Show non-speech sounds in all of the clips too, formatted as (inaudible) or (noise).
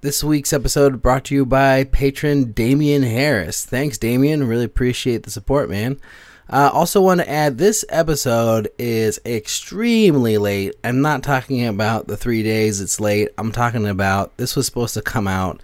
This week's episode brought to you by patron Damian Harris. Thanks, Damian. Really appreciate the support, man. Uh, also, want to add this episode is extremely late. I'm not talking about the three days it's late. I'm talking about this was supposed to come out,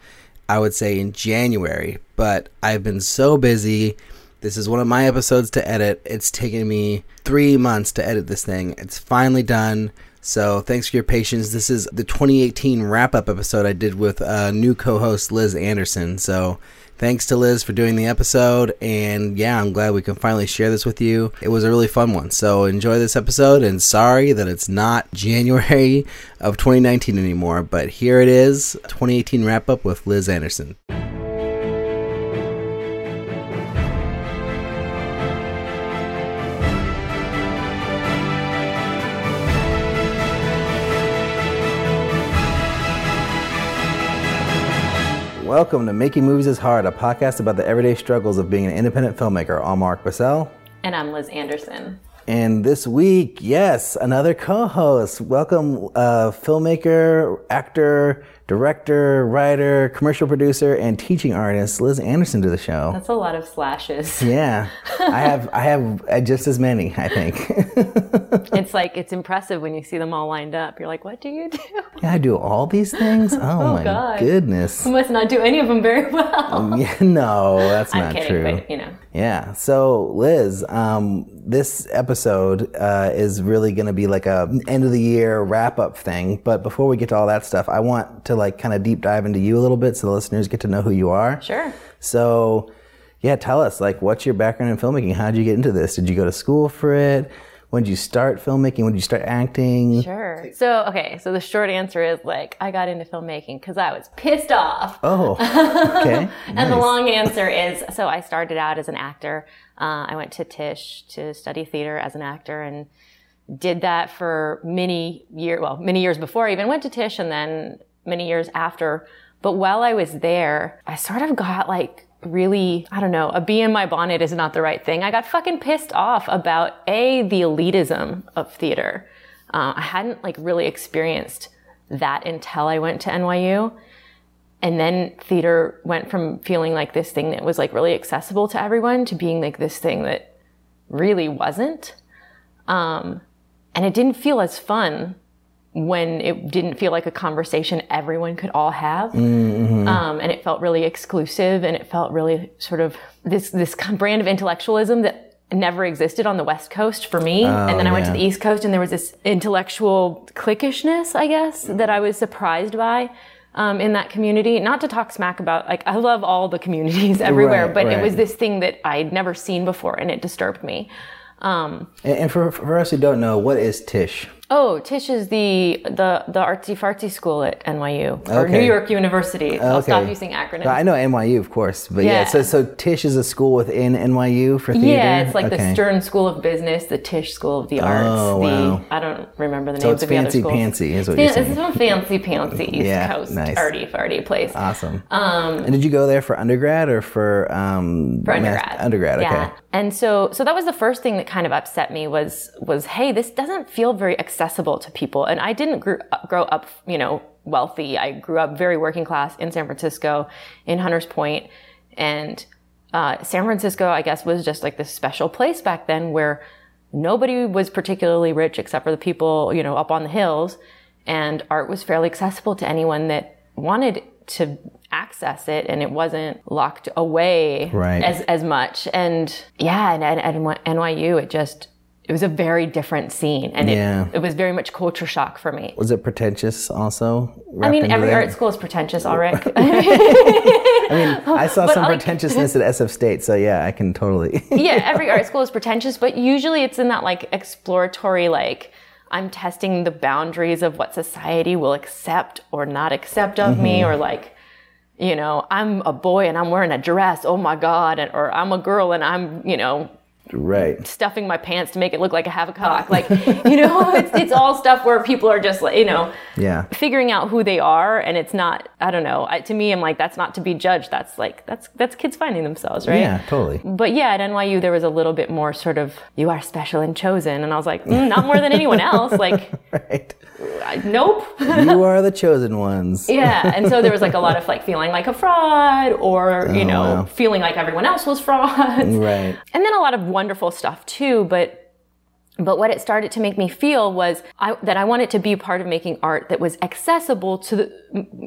I would say, in January, but I've been so busy. This is one of my episodes to edit. It's taken me three months to edit this thing. It's finally done. So thanks for your patience. This is the 2018 wrap up episode I did with uh, new co host Liz Anderson. So thanks to Liz for doing the episode. And yeah, I'm glad we can finally share this with you. It was a really fun one. So enjoy this episode. And sorry that it's not (laughs) January of 2019 anymore, but here it is 2018 wrap up with Liz Anderson. Welcome to Making Movies is Hard, a podcast about the everyday struggles of being an independent filmmaker. I'm Alrik Bursell. And I'm Liz Anderson. And this week, yes, another co host. Welcome, uh, filmmaker, actor, director, writer, commercial producer, and teaching artist Liz Anderson to the show. That's a lot of slashes. Yeah, I have I have uh, just as many. I think. (laughs) it's like it's impressive when you see them all lined up. You're like, what do you do? Yeah, I do all these things. (laughs) Oh, Oh, my God. goodness. You must not do any of them very well. (laughs) Yeah, no, that's I'm not kidding, true. but you know. Yeah. So, Liz, um, this episode uh, is really going to be like a end of the year wrap up thing. But before we get to all that stuff, I want to like kind of deep dive into you a little bit so the listeners get to know who you are. Sure. So, yeah, tell us like what's your background in filmmaking? How did you get into this? Did you go to school for it? When did you start filmmaking? When did you start acting? Sure. So, okay, so the short answer is like, I got into filmmaking because I was pissed off. Oh, (laughs) okay. And the long answer is so I started out as an actor. Uh, I went to Tisch to study theater as an actor and did that for many years, well, many years before I even went to Tisch and then many years after. But while I was there, I sort of got like really, I don't know, a bee in my bonnet is not the right thing. I got fucking pissed off about A, the elitism of theater. Uh, I hadn't like really experienced that until I went to NYU. And then theater went from feeling like this thing that was like really accessible to everyone to being like this thing that really wasn't. Um, and it didn't feel as fun when it didn't feel like a conversation everyone could all have. Um, and it felt really exclusive and it felt really sort of this, this brand of intellectualism that never existed on the West Coast for me. and then I went to the East Coast and there was this intellectual cliquishness, I guess, that I was surprised by. Um, in that community, not to talk smack about, like, I love all the communities (laughs) everywhere, Right, but right. it was this thing that I'd never seen before and it disturbed me. Um, And, and for, for us who don't know, what is Tisch? Oh, Tisch is the, the, the artsy fartsy school at NYU or Okay. New York University. I'll Okay. stop using acronyms. I know NYU, of course, but yeah. Yeah. so, so Tisch is a school within NYU for theater. Yeah, it's like Okay. the Stern School of Business, the Tisch School of the Arts. Oh, the wow. I don't remember the So names of the other fancy schools. pantsy, is what you're it's some fancy pantsy (laughs) East Yeah, Coast nice. arty farty place. Awesome. and did you go there for undergrad or for um for undergrad. undergrad, okay. Yeah. And so so that was the first thing that kind of upset me was was hey, this doesn't feel very accessible to people. And I didn't grow, grow up, you know, wealthy. I grew up very working class in San Francisco, in Hunters Point, and uh, San Francisco, I guess, was just like this special place back then where nobody was particularly rich except for the people, you know, up on the hills, and art was fairly accessible to anyone that wanted to access it and it wasn't locked away Right. as as much and yeah and at, at NYU it just it was a very different scene and Yeah. it, it was very much culture shock for me Was it pretentious also? I mean every art school is pretentious Alrik (laughs) I mean, (laughs) I saw some like- pretentiousness at SF State, so yeah, I can totally. (laughs) yeah, every art school is pretentious, but usually it's in that like exploratory, like I'm testing the boundaries of what society will accept or not accept of me, Mm-hmm. or like, you know, I'm a boy and I'm wearing a dress. Oh my God. And, or I'm a girl and I'm, you know, Right. stuffing my pants to make it look like I have a cock. Like, you know, (laughs) it's, it's all stuff where people are just like, you know, Yeah. figuring out who they are. And it's not, I don't know. I, to me, I'm like, that's not to be judged. That's like, that's, that's kids finding themselves, right? Yeah, totally. But yeah, at NYU, there was a little bit more sort of, you are special and chosen. And I was like, mm, not more than anyone else. Like, (laughs) Right. Nope. You are the chosen ones. (laughs) yeah. And so there was like a lot of like feeling like a fraud or, you oh, know, wow. feeling like everyone else was (laughs) frauds. Right. and then a lot of wonderful stuff too but but what it started to make me feel was I, that I wanted to be part of making art that was accessible to the,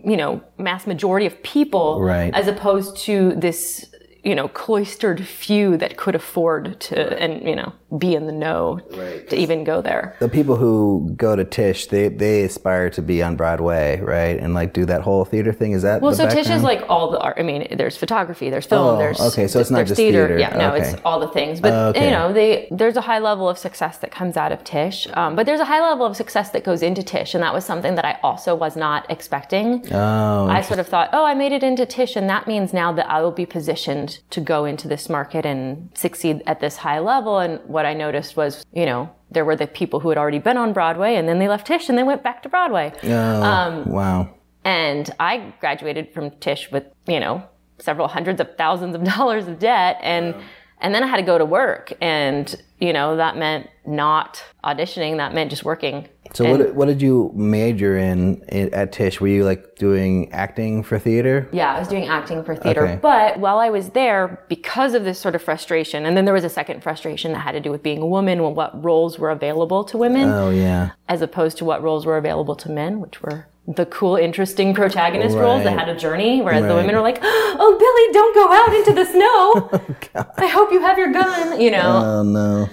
you know, mass majority of people, Right. as opposed to this, you know, cloistered few that could afford to, and you know, be in the know Right. to even go there. The people who go to Tisch, they they aspire to be on Broadway, right? And like do that whole theater thing. Is that Well, the so Tisch is like all the art. I mean, there's photography, there's film, Oh, there's okay, so it's not there's just theater. Yeah, no, Okay. it's all the things. But Okay. you know, they there's a high level of success that comes out of Tisch. Um, but there's a high level of success that goes into Tisch, and that was something that I also was not expecting. Oh, I sort of thought, oh, I made it into Tisch, and that means now that I will be positioned to go into this market and succeed at this high level. And what I noticed was, you know, there were the people who had already been on Broadway, and then they left Tisch, and they went back to Broadway. oh um, wow. And I graduated from Tisch with, you know, several hundreds of thousands of (laughs) dollars of debt and and then I had to go to work and, you know, that meant not auditioning, that meant just working. So And- what what did you major in, at Tisch? Were you like doing acting for theater? Yeah, I was doing acting for theater. Okay. But while I was there, because of this sort of frustration, and then there was a second frustration that had to do with being a woman and what roles were available to women Oh yeah. as opposed to what roles were available to men, which were the cool, interesting protagonist roles that had a journey, whereas the women were like, (gasps) "Oh, Billy, don't go out into the snow. (laughs) Oh, I hope you have your gun." You know, Oh no.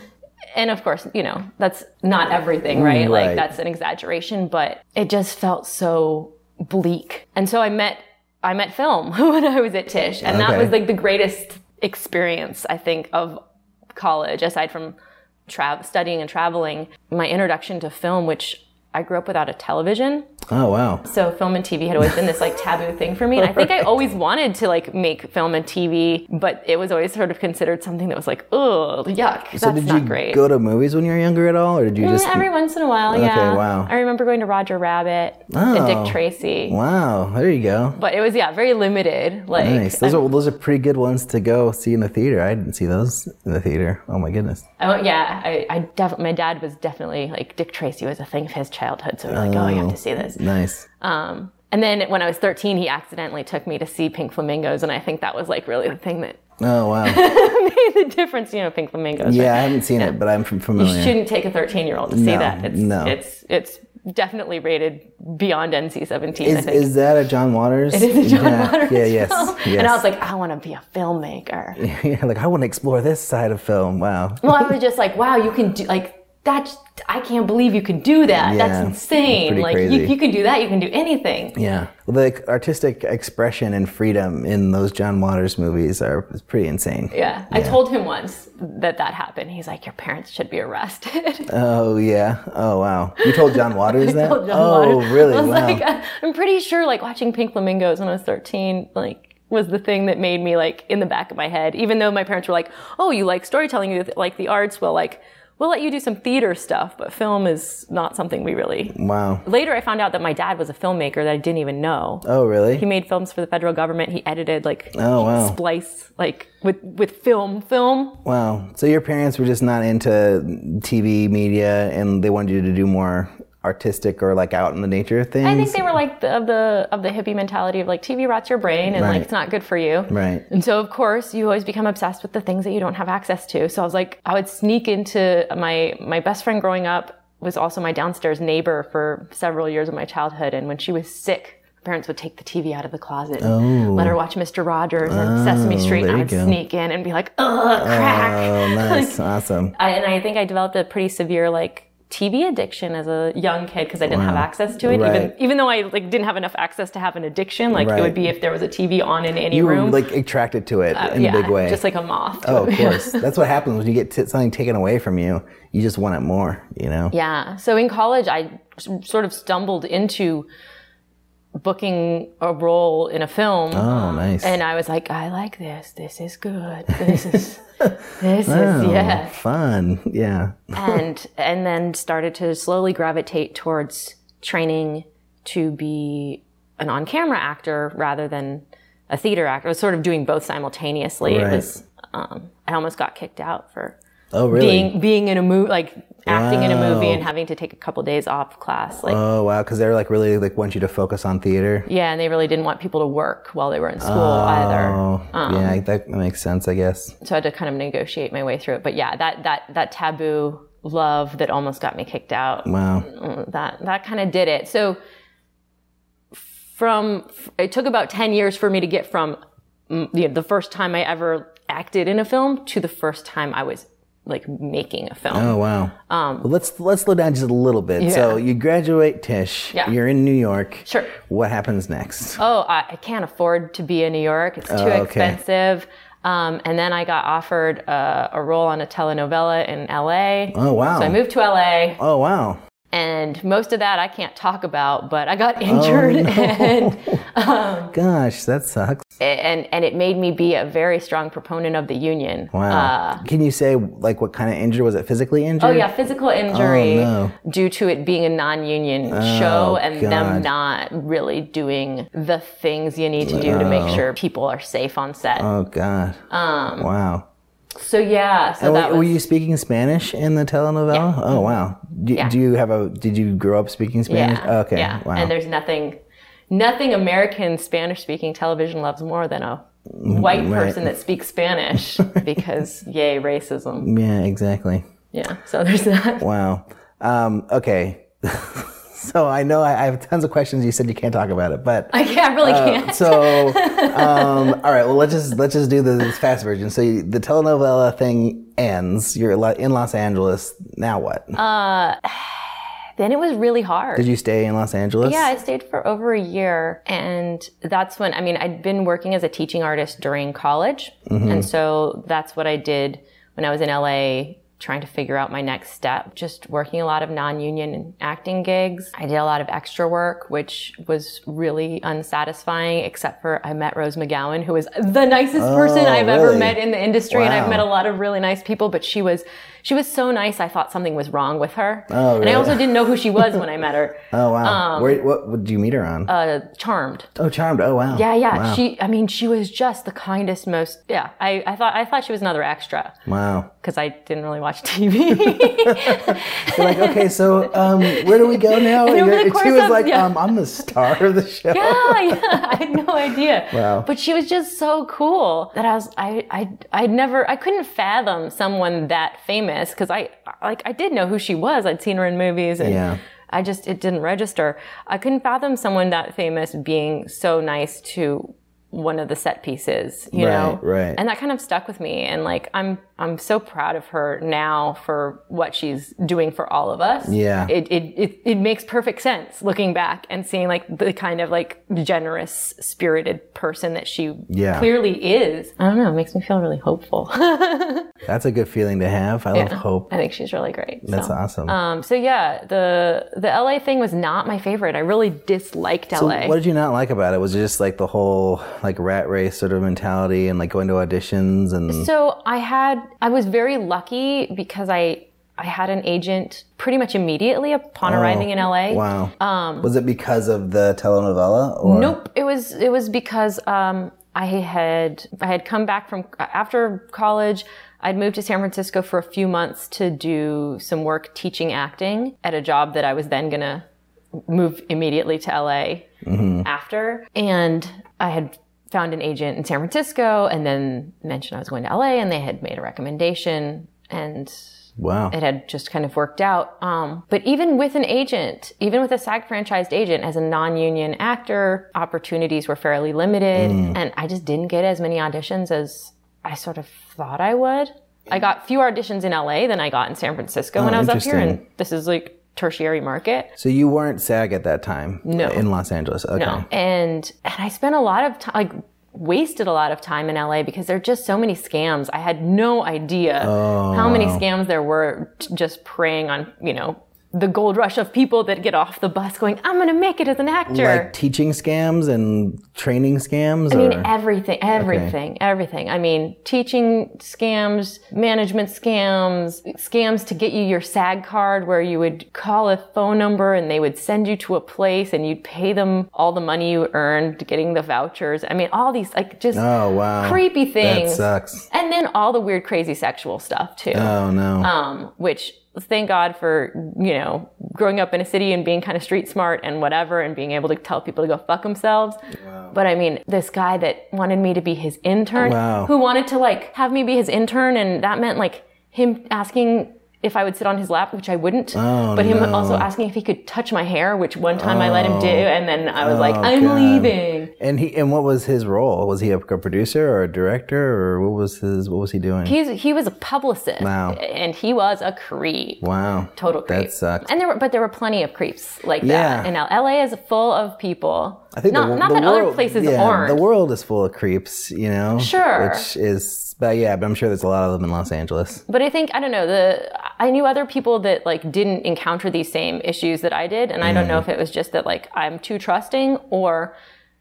And of course, you know that's not everything, right? Mm, like that's an exaggeration, but it just felt so bleak. And so I met I met film (laughs) when I was at Tisch, and that was like the greatest experience I think of college, aside from tra- studying and traveling. My introduction to film, which I grew up without a television, Oh wow. so film and TV had always been this like taboo thing for me. And I think I (laughs) always wanted to like make film and TV, but it was always sort of considered something that was like, ugh, yuck. So that's did not you great. go to movies when you were younger at all, or did you just? Mm, Every once in a while, yeah. wow. I remember going to Roger Rabbit Oh. and Dick Tracy. Wow, there you go. But it was yeah, very limited. Like Nice. Those are those are pretty good ones to go see in the theater. I didn't see those in the theater. Oh my goodness. Oh yeah, I, I def- my dad was definitely like Dick Tracy was a thing of his childhood, so we were like, oh, you have to see this. Nice. Um, and then when I was 13, he accidentally took me to see Pink Flamingos, and I think that was like really the thing that Oh wow. (laughs) made the difference. You know, Pink Flamingos. Yeah, I haven't seen it, but I'm from You shouldn't take a 13 year old to see that. It's, no. it's it's definitely rated beyond NC 17. Is, is that a John Waters? It is a John yeah, Waters Yeah, yes, film. yes. And I was like, I want to be a filmmaker. (laughs) yeah, like I want to explore this side of film. Wow. well, I was just like, wow, you can do like that's. I can't believe you can do that. Yeah, that's insane. Like you, you can do that. You can do anything. Yeah, well, the artistic expression and freedom in those John Waters movies are is pretty insane. Yeah. I told him once that that happened. He's like, your parents should be arrested. (laughs) Oh yeah. Oh wow. You told John (laughs) Waters that? told John oh Waters. really? I was Wow. like, (laughs) I'm pretty sure like watching Pink Flamingos when I was 13, like was the thing that made me like in the back of my head, even though my parents were like, oh, you like storytelling, you like the arts. Well, like, we'll let you do some theater stuff, but film is not something we really. wow. Later, I found out that my dad was a filmmaker that I didn't even know. Oh really? He made films for the federal government. He edited like Oh, wow. splice like with with film film. Wow. So your parents were just not into TV media, and they wanted you to do more artistic or like out in the nature of things. I think they were like the, of the of the hippie mentality of like TV rots your brain and Right. like it's not good for you. Right. And so of course you always become obsessed with the things that you don't have access to. So I was like I would sneak into my my best friend growing up was also my downstairs neighbor for several years of my childhood and when she was sick parents would take the TV out of the closet and oh. let her watch Mr. Rogers oh, and Sesame Street and Oh. I'd go. sneak in and be like, ugh, crack. Oh, (laughs) nice. awesome. I, and I think I developed a pretty severe like TV addiction as a young kid because I didn't have access to it. Even Right. even though I like didn't have enough access to have an addiction, like it would be if there was a TV on in any You were room. like attracted to it uh, in yeah, a big way. just like a moth. oh, of (laughs) course. That's what happens when you get t- something taken away from you. You just want it more. You know. Yeah. So in college, I s- sort of stumbled into booking a role in a film. Oh, nice. And I was like, I like this. This is good. This is (laughs) this Oh, is yes. Fun. Yeah. and and then started to slowly gravitate towards training to be an on-camera actor rather than a theater actor. I was sort of doing both simultaneously. Right. It was um, I almost got kicked out for Oh, really? being being in a movie, like acting in a movie and having to take a couple days off class. Like oh, wow. Because they're like really like want you to focus on theater. yeah, and they really didn't want people to work while they were in school either. Oh, Um, yeah. That makes sense, I guess. so I had to kind of negotiate my way through it. But yeah, that that that taboo love that almost got me kicked out. Wow. That that kind of did it. So from it took about ten years for me to get from mm, you know, the first time I ever acted in a film to the first time I was like making a film. Oh wow. Um, well, let's let's slow down just a little bit. So you graduate Tisch. Yeah. You're in New York. Sure. What happens next? oh, I, I can't afford to be in New York. It's too Oh, okay. expensive. Um, and then I got offered uh, a role on a telenovela in LA. Oh wow. So I moved to LA. Oh wow. And most of that I can't talk about, but I Oh, got injured Oh (laughs) and, (laughs) Gosh, that sucks. and and it made me be a very strong proponent of the union. Wow. Can you say like what kind of injury was it? Physically injured? Oh yeah, physical injury Oh, no. due to it being a non-union show and God. them not really doing the things you need to do to make sure people are safe on set. Oh god. Um, wow. So yeah, so And that were, was were you speaking Spanish in the telenovela? Oh wow. Do, Yeah. do you have a? Did you grow up speaking Spanish? yeah, Okay. yeah. Wow. And there's nothing, nothing American Spanish-speaking television loves more than a white Mm, right. person that speaks Spanish (laughs) because yay racism. yeah. Exactly. Yeah, so there's that. Wow. Um, okay. (laughs) so I know I, I have tons of questions. You said you can't talk about it, but I can't really can't. so (laughs) um, all right. Well, let's just let's just do the this fast version. So you, the telenovela thing ends. You're in Los Angeles. Now what? Uh, (sighs) then it was really hard. Did you stay in Los Angeles? Yeah, I stayed for over a year. And that's when, I mean, I'd been working as a teaching artist during college. Mm-hmm. And so that's what I did when I was in LA trying to figure out my next step. Just working a lot of non-union acting gigs. I did a lot of extra work, which was really unsatisfying, except for I met Rose McGowan, who was the nicest oh, person I've ever Oh, met in the industry. And I've met a lot of really nice people, but she was, she was so nice. I thought something was wrong with her. Oh, And I also didn't know who she was when I met her. (laughs) Oh wow. Where, what did you meet her on? Um, Uh, charmed. oh, Charmed. Oh wow. Yeah, yeah. Wow. She, I mean, she was just the kindest, most. Yeah, I, I thought, I thought she was another extra Wow. because I didn't really watch (laughs) TV. (laughs) You're like, okay, so um, where do we go now? the course she was of- like, yeah. um, I'm the star of the show. yeah, yeah. I had no idea. Wow. But she was just so cool that I was, I, I, I'd never, I couldn't fathom someone that famous because I, like, I did know who she was. I'd seen her in movies and. Yeah. I just, it didn't register. I couldn't fathom someone that famous being so nice to one of the set pieces, you know? Right, right. And that kind of stuck with me. And like, I'm, I'm so proud of her now for what she's doing for all of us. Yeah. It, it, it, it makes perfect sense looking back and seeing like the kind of like generous spirited person that she Yeah. clearly is. I don't know. It makes me feel really hopeful. (laughs) That's a good feeling to have. I love hope. I think she's really great. That's so. awesome. Um, so yeah, the the LA thing was not my favorite. I really disliked LA. What did you not like about it? Was it just like the whole like rat race sort of mentality and like going to auditions and So I had, I was very lucky because I, I had an agent pretty much immediately upon arriving in LA. Oh, wow. was it because of the telenovela or Nope. It was, it was because, um, I had, I had come back from, after college, I'd moved to San Francisco for a few months to do some work teaching acting at a job that I was then gonna move immediately to LA after. And I had found an agent in San Francisco and then mentioned I was going to LA and they had made a recommendation and Wow. it had just kind of worked out. Um, but even with an agent, even with a SAG franchised agent as a non-union actor, opportunities were fairly limited and I just didn't get as many auditions as I sort of thought I would. I got fewer auditions in LA than I got in San Francisco when I was up here and this is like tertiary market. So you weren't SAG at that time? No. In Los Angeles. Okay. No. And and I spent a lot of time like wasted a lot of time in LA because there are just so many scams. I had no idea oh, how many scams there were t- just preying on, you know, the gold rush of people that get off the bus going, I'm going to make it as an actor. Like teaching scams and training scams? I or? mean, everything, everything, everything. I mean, teaching scams, management scams, scams to get you your SAG card where you would call a phone number and they would send you to a place and you'd pay them all the money you earned getting the vouchers. I mean, all these like just oh, wow. creepy things. That sucks. And then all the weird, crazy sexual stuff too. Oh, no. Um, which thank God for, you know, growing up in a city and being kind of street smart and whatever and being able to tell people to go fuck themselves. But I mean, this guy that wanted me to be his intern, Wow. who wanted to like have me be his intern and that meant like him asking if I would sit on his lap, which I wouldn't, Oh, but him no. also asking if he could touch my hair, which one time I let him do, oh. and then I was like, Oh, I'm God. leaving. And he and what was his role? Was he a producer or a director or what was his what was he doing? He's he was a publicist, Wow. and he was a creep. wow. total creep. That sucks. And there were, but there were plenty of creeps like Yeah. that. And L- LA is full of people. I think not, the, not the that world, other places yeah, aren't. The world is full of creeps, you know. Sure. Which is, but yeah, but I'm sure there's a lot of them in Los Angeles. but I think I don't know the. I knew other people that like didn't encounter these same issues that I did, and I don't know Mm. if it was just that like I'm too trusting or.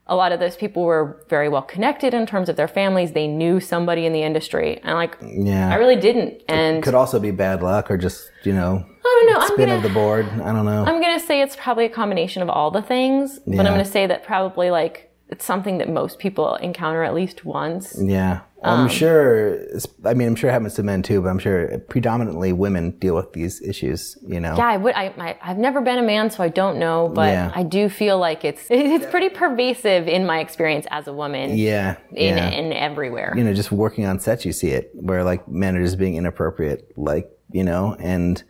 A lot of those people were very well connected in terms of their families. They knew somebody in the industry, and like Yeah. I really didn't. And it Could also be bad luck or just you know I don't know. I'm spin gonna of the board. I don't know. I'm gonna say it's probably a combination of all the things, but I'm gonna say that probably like it's something that most people encounter at least once. yeah. Um, I'm sure. I mean, I'm sure it happens to men too, but I'm sure predominantly women deal with these issues. You know. Yeah, I would. I, I I've never been a man, so I don't know, but Yeah. I do feel like it's (laughs) it's pretty pervasive in my experience as a woman. Yeah. In yeah. in everywhere. you know, just working on sets, you see it where like men are just being inappropriate, like, you know, and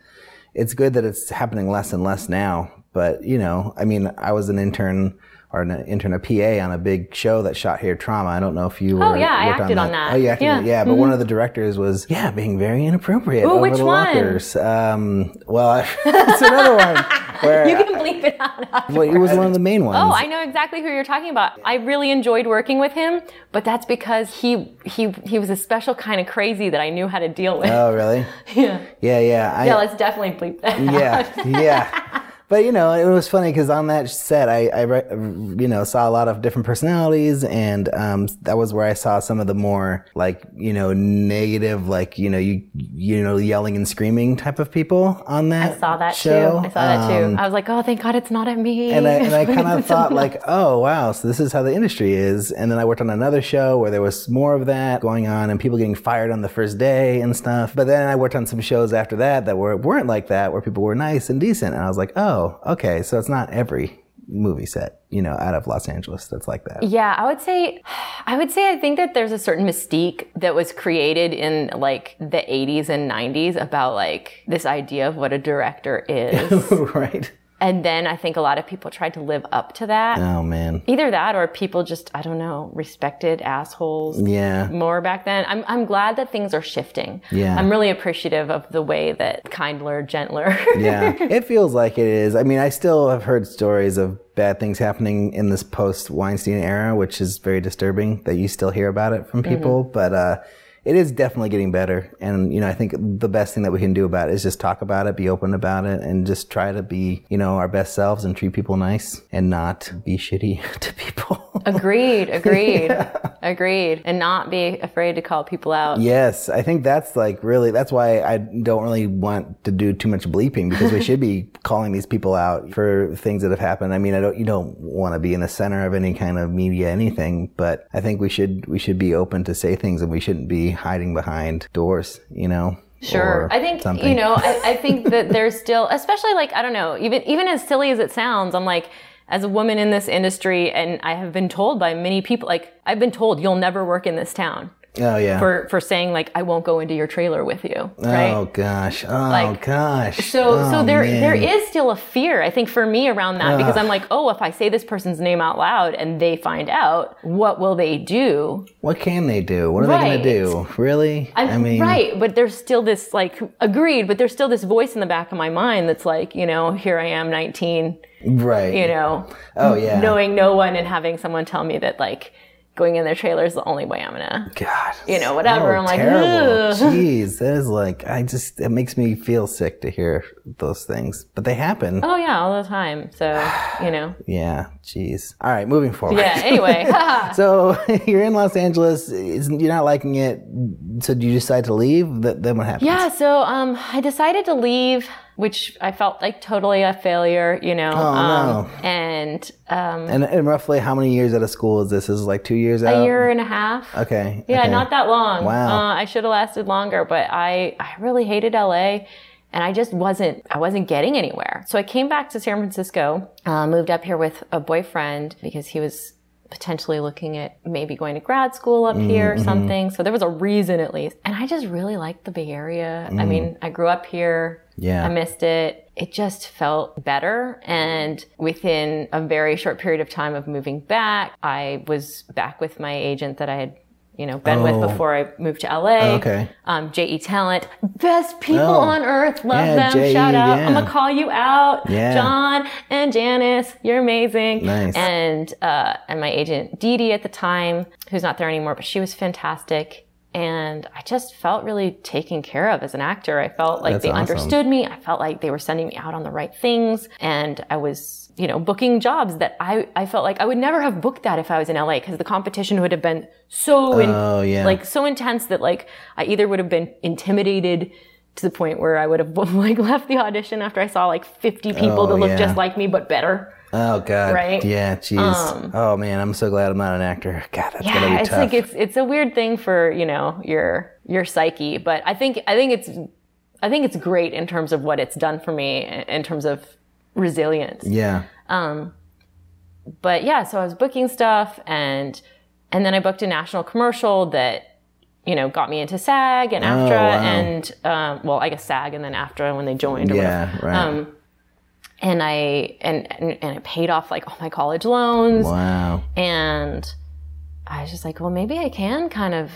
it's good that it's happening less and less now. But, you know, I mean, I was an intern or an intern, a PA on a big show that shot here trauma. I don't know if you were. Oh, yeah, I acted on that. Oh, you acted Yeah. Yeah, but one of the directors was, yeah, being very inappropriate Ooh, over which the one? lockers. Um, well, it's (laughs) another one where you can bleep it out. well, it was one of the main ones. Oh, I know exactly who you're talking about. I really enjoyed working with him, but that's because he he he was a special kind of crazy that I knew how to deal with. Oh, really? (laughs) yeah. Yeah, yeah. I, Yeah, let's definitely bleep that. yeah, yeah. (laughs) But you know, it was funny because on that set, I, I, you know, saw a lot of different personalities, and um, that was where I saw some of the more like, you know, negative, like you know, you you know, yelling and screaming type of people on that. I saw that show. too. I saw that too. Um, I was like, oh, thank God it's not at me. and I, and I (laughs) kind of thought like, oh wow, so this is how the industry is. And then I worked on another show where there was more of that going on, and people getting fired on the first day and stuff. But then I worked on some shows after that that were weren't like that, where people were nice and decent. And I was like, oh, Oh, okay, so it's not every movie set, you know, out of Los Angeles that's like that. Yeah, I would say, (sighs) I would say I think that there's a certain mystique that was created in like the 80s and 90s about like this idea of what a director is. (laughs) right? And then I think a lot of people tried to live up to that. Oh man, Either that or people just, I don't know, respected assholes yeah. more back then. I'm, I'm glad that things are shifting. Yeah. I'm really appreciative of the way that kindler, gentler. (laughs) yeah, it feels like it is. I mean, I still have heard stories of bad things happening in this post Weinstein era, which is very disturbing that you still hear about it from people. But uh, it is definitely getting better. And, you know, I think the best thing that we can do about it is just talk about it, be open about it, and just try to be, you know, our best selves and treat people nice and not be shitty (laughs) to people. agreed, (laughs) agreed, agreed. And not be afraid to call people out. Yes, I think that's like really, that's why I don't really want to do too much bleeping because we should be (laughs) calling these people out for things that have happened. I mean, I don't, you don't want to be in the center of any kind of media, anything, but I think we should, we should be open to say things and we shouldn't be hiding behind doors, you know? Sure. I think something. you know. I, I think that (laughs) there's still, especially like I don't know, even even as silly as it sounds, I'm like, as a woman in this industry, and I have been told by many people, like I've been told you'll never work in this town Oh yeah. for for saying like I won't go into your trailer with you, right? Oh gosh. Oh Like, gosh. So, Oh, so there, man. there is still a fear, I think, for me around that because I'm like, oh, if I say this person's name out loud and they find out, what will they do? What can they do? What are they going to do? Really? I'm, I mean, right, but there's still this like agreed, but there's still this voice in the back of my mind that's like, you know, here I am, 19, right. you know, Oh yeah. knowing no one and having someone tell me that like going in their trailer is the only way I'm gonna, God. you know, whatever. I'm like, terrible. "Ugh." (laughs) Jeez, that is like I just it makes me feel sick to hear those things, but they happen. oh yeah, all the time. So, (sighs) you know, Yeah, jeez. All right, moving forward. yeah. Anyway, (laughs) (laughs) So you're in Los Angeles. You're not liking it. So do you decide to leave? Then what happens? yeah. So, um, I decided to leave, which I felt like totally a failure, you know. Oh, um, no. And um, And, and roughly how many years out of school is this? Is it like two years out? a year and a half. Okay. Yeah, okay. not that long. Wow. Uh, I should have lasted longer, but I, I really hated LA and I just wasn't, I wasn't getting anywhere. So I came back to San Francisco, uh, moved up here with a boyfriend because he was potentially looking at maybe going to grad school up here or something. So there was a reason at least. And I just really liked the Bay Area. I mean, I grew up here. Yeah. I missed it. It just felt better. And within a very short period of time of moving back, I was back with my agent that I had, you know, been Oh. with before I moved to LA. Okay. Um, JE Talent, best people Oh. on earth. Love Yeah, them. JE, Shout out. yeah. I'm gonna call you out. Yeah. John and Janice, you're amazing. Nice. And uh, and my agent Dee Dee at the time, who's not there anymore, but she was fantastic. And I just felt really taken care of as an actor. I felt like That's they awesome. understood me. I felt like they were sending me out on the right things. And I was, you know, booking jobs that I, I felt like I would never have booked that if I was in LA because the competition would have been so, oh, in, Oh, yeah. like so intense that like I either would have been intimidated to the point where I would have (laughs) like left the audition after I saw like 50 people Oh, that looked yeah. just like me but better. Oh God. Right? Um, Yeah. Jeez. oh man, I'm so glad I'm not an actor. God, that's gonna Yeah, be it's tough. like it's it's a weird thing for you know your your psyche, but I think I think it's I think it's great in terms of what it's done for me in terms of resilience. yeah. Um, But yeah, so I was booking stuff and and then I booked a national commercial that you know got me into SAG and AFTRA Oh, wow. and um, well I guess SAG and then AFTRA when they joined or whatever. Yeah. Right. Um, and I and, and and it paid off like all my college loans wow. and I was just like, well, maybe I can kind of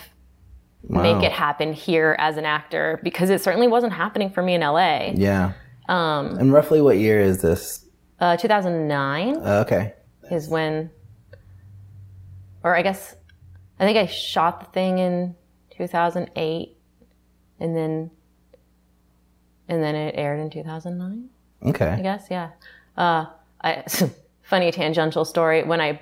Wow. make it happen here as an actor because it certainly wasn't happening for me in LA. Yeah. Um. And roughly what year is this? Uh, 2009 Uh, okay. is when, or I guess, I think I shot the thing in 2008, and then, and then it aired in 2009. I guess, yeah. Uh, I, (laughs) funny tangential story. When I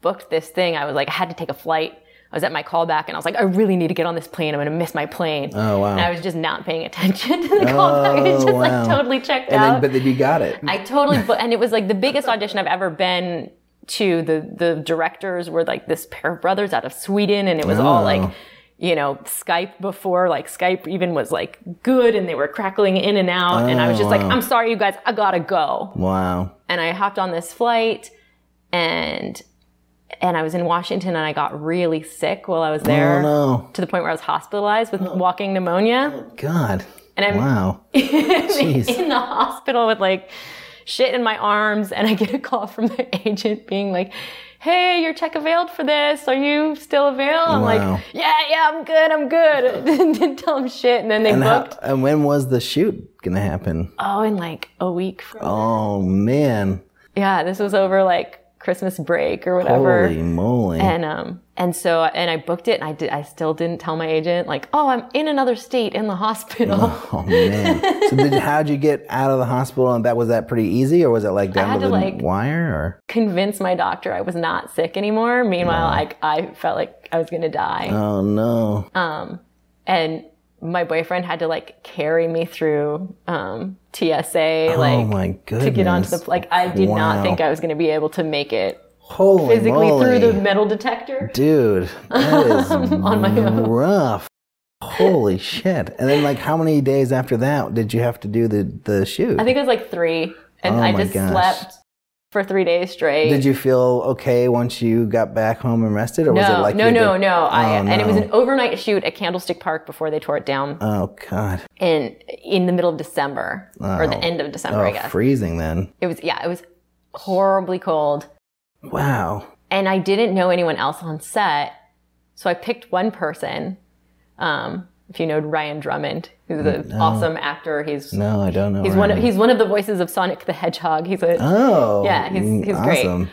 booked this thing, I was like, I had to take a flight. I was at my callback and I was like, I really need to get on this plane. I'm going to miss my plane. Oh wow. And I was just not paying attention (laughs) to the callback. I just wow. like totally checked and out. then, but then you got it. I totally, and it was like the biggest audition I've ever been to. The, the directors were like this pair of brothers out of Sweden and it was all Oh. like, you know, Skype before, like Skype even was like good and they were crackling in and out. and I was just like. Oh, I'm sorry, you guys, I gotta go. wow. And I hopped on this flight and, and I was in Washington and I got really sick while I was oh, there Oh no. to the point where I was hospitalized with oh. walking pneumonia. Oh, God. And I'm Wow. (laughs) Jeez. in the hospital with like shit in my arms and I get a call from the (laughs) agent being like, Hey, your check availed for this. Are you still available? I'm Wow. like, yeah, yeah, I'm good. I'm good. (laughs) Didn't tell them shit. And then they And, how, booked. and when was the shoot gonna happen? oh, in like a week. From, Oh man. yeah, this was over like Christmas break or whatever. Holy moly. And um and so and I booked it and I did I still didn't tell my agent like oh I'm in another state in the hospital. (laughs) Oh man! So did, how'd you get out of the hospital? And that was that pretty easy, or was it like down had to the like- wire? Or Convince my doctor I was not sick anymore. Meanwhile, like I felt like I was gonna die. oh no! Um, and my boyfriend had to like carry me through um, TSA, oh like to get onto the like. I did Wow. not think I was going to be able to make it Holy physically moly. through the metal detector. dude. That (laughs) is On my own. rough. Holy shit! And then, like, how many days after that did you have to do the the shoot? I think it was like three, and Oh I just gosh. slept for three days straight. Did you feel okay once you got back home and rested, or was it no, like no, no, did- no. I Oh, and it was an overnight shoot at Candlestick Park before they tore it down Oh god! And in the middle of December or the Oh. end of December, Oh, I guess. freezing then. It was yeah, it was horribly cold. Wow. and I didn't know anyone else on set, so I picked one person. Um, if you know Ryan Drummond, who's an awesome actor, he's No, I don't know. he's one of, he's one of the voices of Sonic the Hedgehog. He's a Oh, Yeah, he's- he's great. awesome.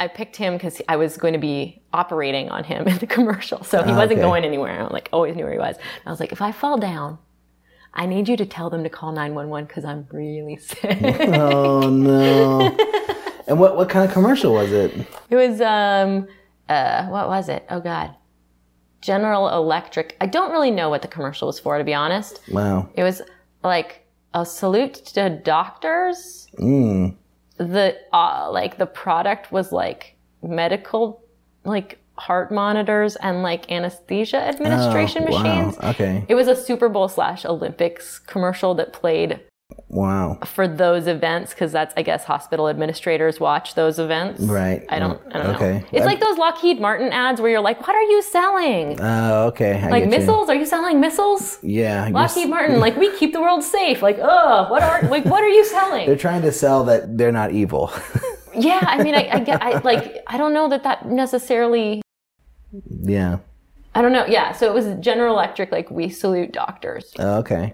I picked him because I was going to be operating on him (laughs) in the commercial. So he wasn't Okay. going anywhere. I like always knew where he was. I was like, if I fall down, I need you to tell them to call 911 because I'm really sick. Oh no. (laughs) and what what kind of commercial was it? it was, um, uh, what was it? Oh God. General Electric. I don't really know what the commercial was for, to be honest. Wow. It was like a salute to doctors. Mm. The uh, like the product was like medical, like heart monitors and like anesthesia administration Oh, machines. Wow. Okay. It was a Super Bowl slash Olympics commercial that played Wow. for those events because that's I guess hospital administrators watch those events. Right. I don't. I don't Okay. know. It's like those Lockheed Martin ads where you're like, "What are you selling? Oh, okay. I like get you. missiles? Are you selling missiles?" Yeah. Lockheed Martin, like we keep the world safe. Like, oh, what are like what are you selling? They're trying to sell that they're not evil. (laughs) Yeah, I mean, I, I get, I (laughs) like, I don't know that that necessarily. yeah. I don't know. Yeah, so it was General Electric. Like we salute doctors. Oh, okay.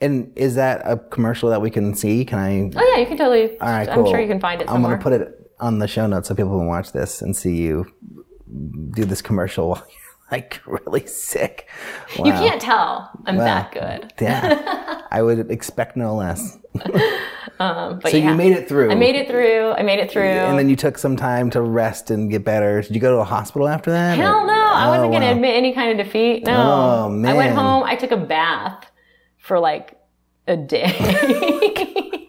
And is that a commercial that we can see? Can I? Oh yeah, you can totally. All right, cool. I'm sure you can find it I'm gonna put it on the show notes so people can watch this and see you do this commercial (laughs) while you're like really sick. Wow. you can't tell I'm Wow. that good. (laughs) Yeah. I would expect no less. (laughs) Um, but So yeah, you made it through. I made it through. I made it through. And then you took some time to rest and get better. Did you go to a hospital after that? Hell or- no, oh, I wasn't Oh, going to wow. admit any kind of defeat. No. Oh, man! I went home. I took a bath for like a day. (laughs)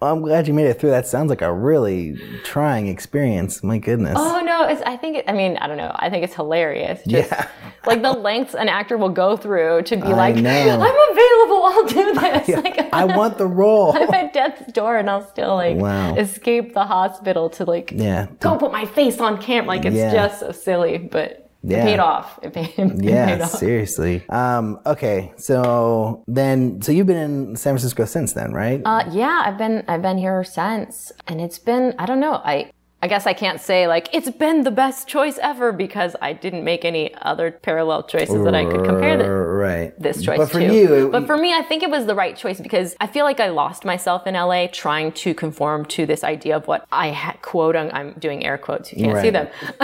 Well, I'm glad you made it through. That sounds like a really trying experience. My goodness. oh no, it's, I think. It, I mean, I don't know. I think it's hilarious. Just, Yeah. (laughs) Like the lengths an actor will go through to be like, know. I'm available. I'll do this. (laughs) Like, I want the role. I'm at death's door, and I'll still like Wow. escape the hospital to like Yeah. go put my face on camera. Like it's Yeah. just so silly, but Yeah. it paid off. It paid, (laughs) it paid Yeah, off. seriously. Um, okay, so then, so you've been in San Francisco since then, right? Uh, yeah, I've been I've been here since, and it's been I don't know I. I guess I can't say like it's been the best choice ever because I didn't make any other parallel choices that I could compare the, right. this choice But for to. you, but for me, I think it was the right choice because I feel like I lost myself in LA trying to conform to this idea of what I had quote. I'm doing air quotes. You can't see them. (laughs)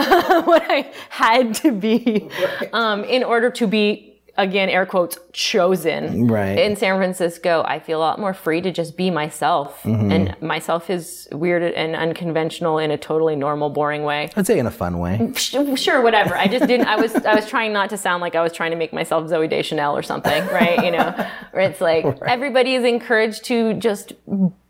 what I had to be (laughs) um, in order to be again air quotes chosen Right. in San Francisco. I feel a lot more free to just be myself, Mm-hmm. and myself is weird and unconventional in a totally normal, boring way I'd say in a fun way. sure, whatever. I just didn't. I was I was trying not to sound like I was trying to make myself Zooey Deschanel or something, right? You know, where it's like (laughs) everybody is encouraged to just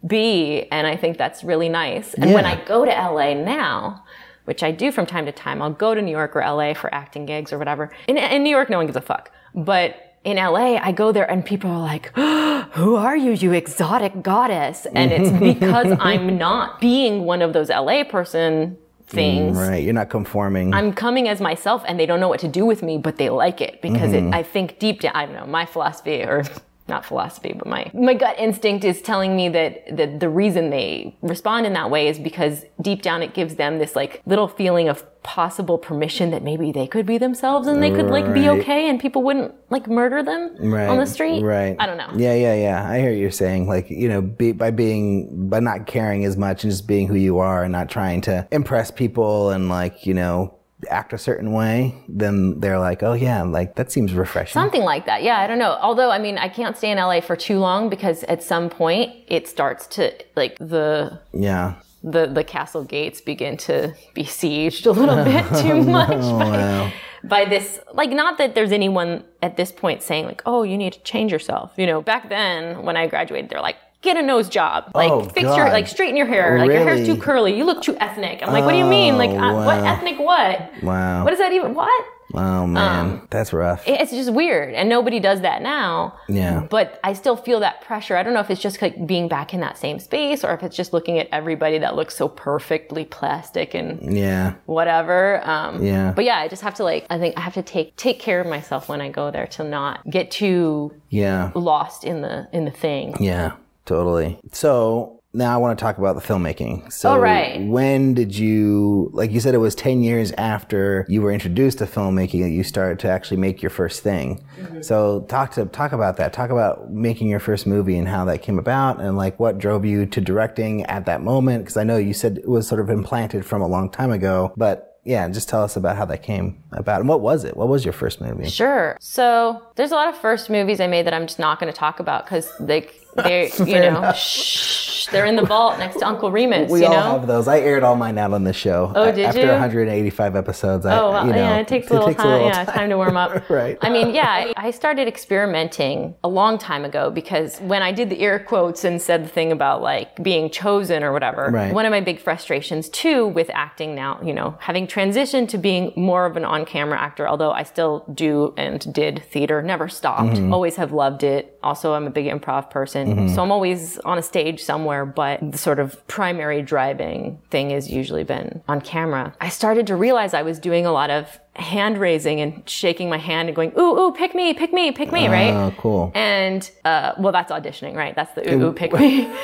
be, and I think that's really nice. And when I go to LA now. Which I do from time to time. I'll go to New York or LA for acting gigs or whatever. In, in New York, no one gives a fuck. But in LA, I go there and people are like, (gasps) who are you, you exotic goddess? And it's (laughs) because I'm not being one of those LA person mm, things. Right. You're not conforming. I'm coming as myself and they don't know what to do with me, but they like it because it, mm-hmm. I think deep down, I don't know, my philosophy or not philosophy, but my, my gut instinct is telling me that, that the reason they respond in that way is because deep down it gives them this like little feeling of possible permission that maybe they could be themselves and they could like be okay and people wouldn't like murder them right. on the street. Right. I don't know. Yeah, yeah, yeah. I hear what you're saying. Like, you know, be, by being, by not caring as much and just being who you are and not trying to impress people and like, you know, act a certain way, then they're like, oh yeah, like that seems refreshing. Something like that. Yeah, I don't know. Although, I mean, I can't stay in LA for too long because at some point it starts to like the yeah. the the castle gates begin to be sieged a little bit (laughs) too oh, much by, Wow. by this like not that there's anyone at this point saying like oh you need to change yourself you know back then when i graduated they're like get a nose job. Like Oh, fix your like straighten your hair. Like your hair's too curly. You look too ethnic. I'm like what do you mean? Like Oh, uh, what ethnic what? Wow. what is that even what? Oh man, Um, that's rough. it's just weird. And nobody does that now. Yeah. but i still feel that pressure. I don't know if it's just like being back in that same space or if it's just looking at everybody that looks so perfectly plastic and yeah. whatever. Um Yeah. but yeah i just have to like i think i have to take take care of myself when i go there to not get too Yeah. lost in the in the thing. Yeah. Totally. So now I want to talk about the filmmaking. So, Oh, right. when did you, like you said, it was 10 years after you were introduced to filmmaking that you started to actually make your first thing. Mm-hmm. So, talk to talk about that. Talk about making your first movie and how that came about, and like what drove you to directing at that moment. Because I know you said it was sort of implanted from a long time ago, but yeah, just tell us about how that came about and what was it? What was your first movie? Sure. So there's a lot of first movies I made that I'm just not going to talk about because they, they, (laughs) you know, shh, they're in the vault next to Uncle Remus. We you all know. have those. I aired all mine out on this show. Oh, did After you? 185 episodes, I, Oh, well, you know, yeah, it takes a little time. yeah, time to warm up. (laughs) Right. I mean, yeah, I I started experimenting a long time ago because when I did the air quotes and said the thing about like being chosen or whatever, Right. one of my big frustrations too with acting now, you know, having transitioned to being more of an on-camera actor, although I still do and did theater, never stopped, Mm-hmm. always have loved it. Also, I'm a big improv person, so I'm always on a stage somewhere, but the sort of primary driving thing has usually been on camera. I started to realize I was doing a lot of hand raising and shaking my hand and going, ooh, ooh, pick me, pick me, pick me, right? Oh, cool. And, uh, well, that's auditioning, right? That's the ooh, ooh, pick me. (laughs)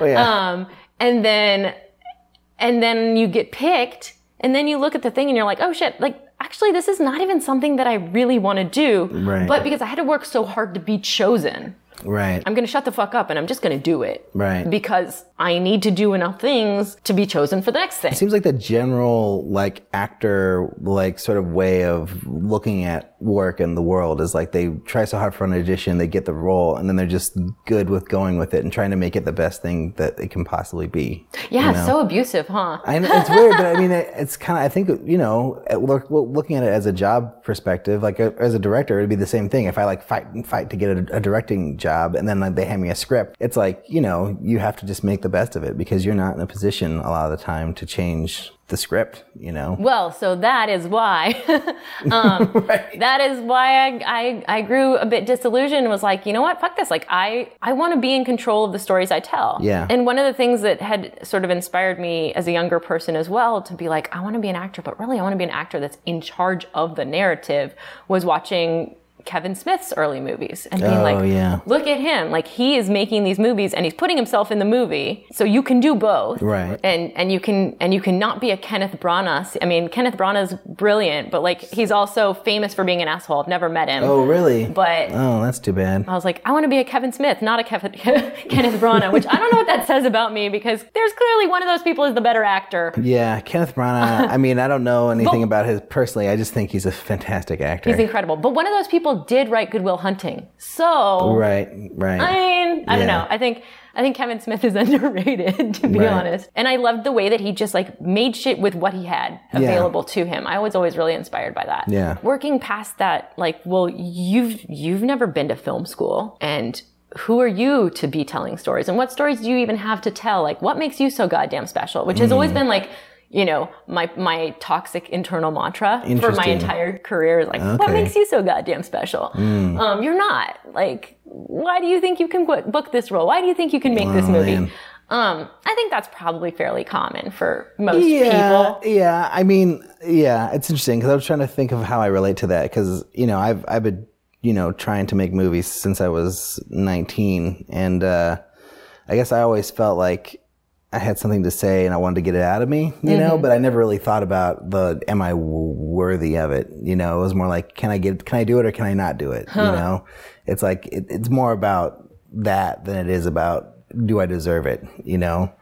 Oh, yeah. Um, and then, and then you get picked and then you look at the thing and you're like, oh shit, like, actually, this is not even something that I really want to do. Right. But because I had to work so hard to be chosen, right. I'm going to shut the fuck up and I'm just going to do it. Right. Because I need to do enough things to be chosen for the next thing. It seems like the general like actor like sort of way of looking at work and the world is like they try so hard for an audition, they get the role, and then they're just good with going with it and trying to make it the best thing that it can possibly be. yeah, you know? so abusive, huh? I know it's weird, but I mean, it, it's kind of. I think you know, at look, looking at it as a job perspective, like uh, as a director, it'd be the same thing. If I like fight and fight to get a, a directing job, and then like, they hand me a script, it's like you know, you have to just make the best of it because you're not in a position a lot of the time to change the script. You know, Well, so that is why, (laughs) um, (laughs) that is why I, I, I grew a bit disillusioned and was like, you know what, fuck this. Like, I, I want to be in control of the stories I tell. Yeah. And one of the things that had sort of inspired me as a younger person as well to be like, I want to be an actor, but really I want to be an actor that's in charge of the narrative was watching Kevin Smith's early movies and being Oh, like, yeah. look at him. Like he is making these movies and he's putting himself in the movie. So you can do both. Right. And and you can and you cannot be a Kenneth Branagh. I mean, Kenneth Branagh's brilliant, but like he's also famous for being an asshole. I've never met him. oh really? But oh, that's too bad. I was like, I want to be a Kevin Smith, not a Kevin, (laughs) Kenneth Branagh, which I don't know what that says about me because there's clearly one of those people is the better actor. Yeah, Kenneth Branagh. I mean, I don't know (laughs) anything about his personally. I just think he's a fantastic actor. He's incredible. But one of those people did write Good Will Hunting. So right, right. I mean, I don't know. I think I think Kevin Smith is (laughs) underrated, to be Right. honest. And I loved the way that he just like made shit with what he had available to him. I was always really inspired by that. Yeah. Working past that, like, well, you've you've never been to film school and who are you to be telling stories? And what stories do you even have to tell? Like, what makes you so goddamn special? Which has Mm. always been like, you know, my my toxic internal mantra for my entire career is like, what Okay. Mm. makes you so goddamn special? Um, you're not. Like, why do you think you can book this role? Why do you think you can make this Oh, movie? man. Um, I think that's probably fairly common for most yeah, people. Yeah, I mean, yeah, it's interesting because I was trying to think of how I relate to that because you know I've I've been you know trying to make movies since I was 19, and uh, I guess I always felt like I had something to say and I wanted to get it out of me, you know, mm-hmm. but I never really thought about the am I w- worthy of it, you know. It was more like can I get can I do it or can I not do it, you know. It's like it, it's more about that than it is about do I deserve it, you know.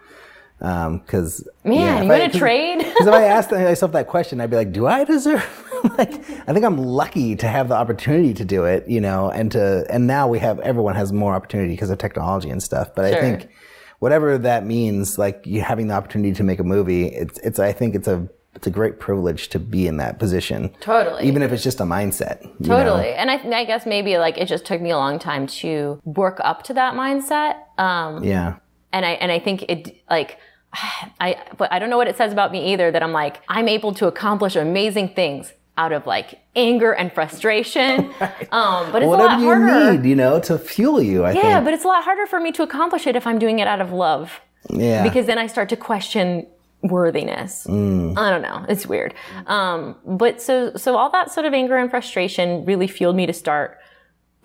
Um, because Man, you want to (laughs) trade? because if I asked myself that question, I'd be like, "Do I deserve?" (laughs) like, I think I'm lucky to have the opportunity to do it, you know, and to and now we have everyone has more opportunity because of technology and stuff. But I think whatever that means, like you having the opportunity to make a movie, it's it's I think it's a it's a great privilege to be in that position. Totally. even if it's just a mindset. you know? Totally. And I, I guess maybe like it just took me a long time to work up to that mindset. Um, Yeah. and I and I think it like (sighs) I but I don't know what it says about me either that I'm like I'm able to accomplish amazing things out of like anger and frustration. (laughs) Um, but it's a Whatever lot you harder. need, you know, to fuel you. I Yeah, think. but it's a lot harder for me to accomplish it if I'm doing it out of love. yeah. Because then I start to question worthiness. Mm. I don't know. It's weird. Um, but so so all that sort of anger and frustration really fueled me to start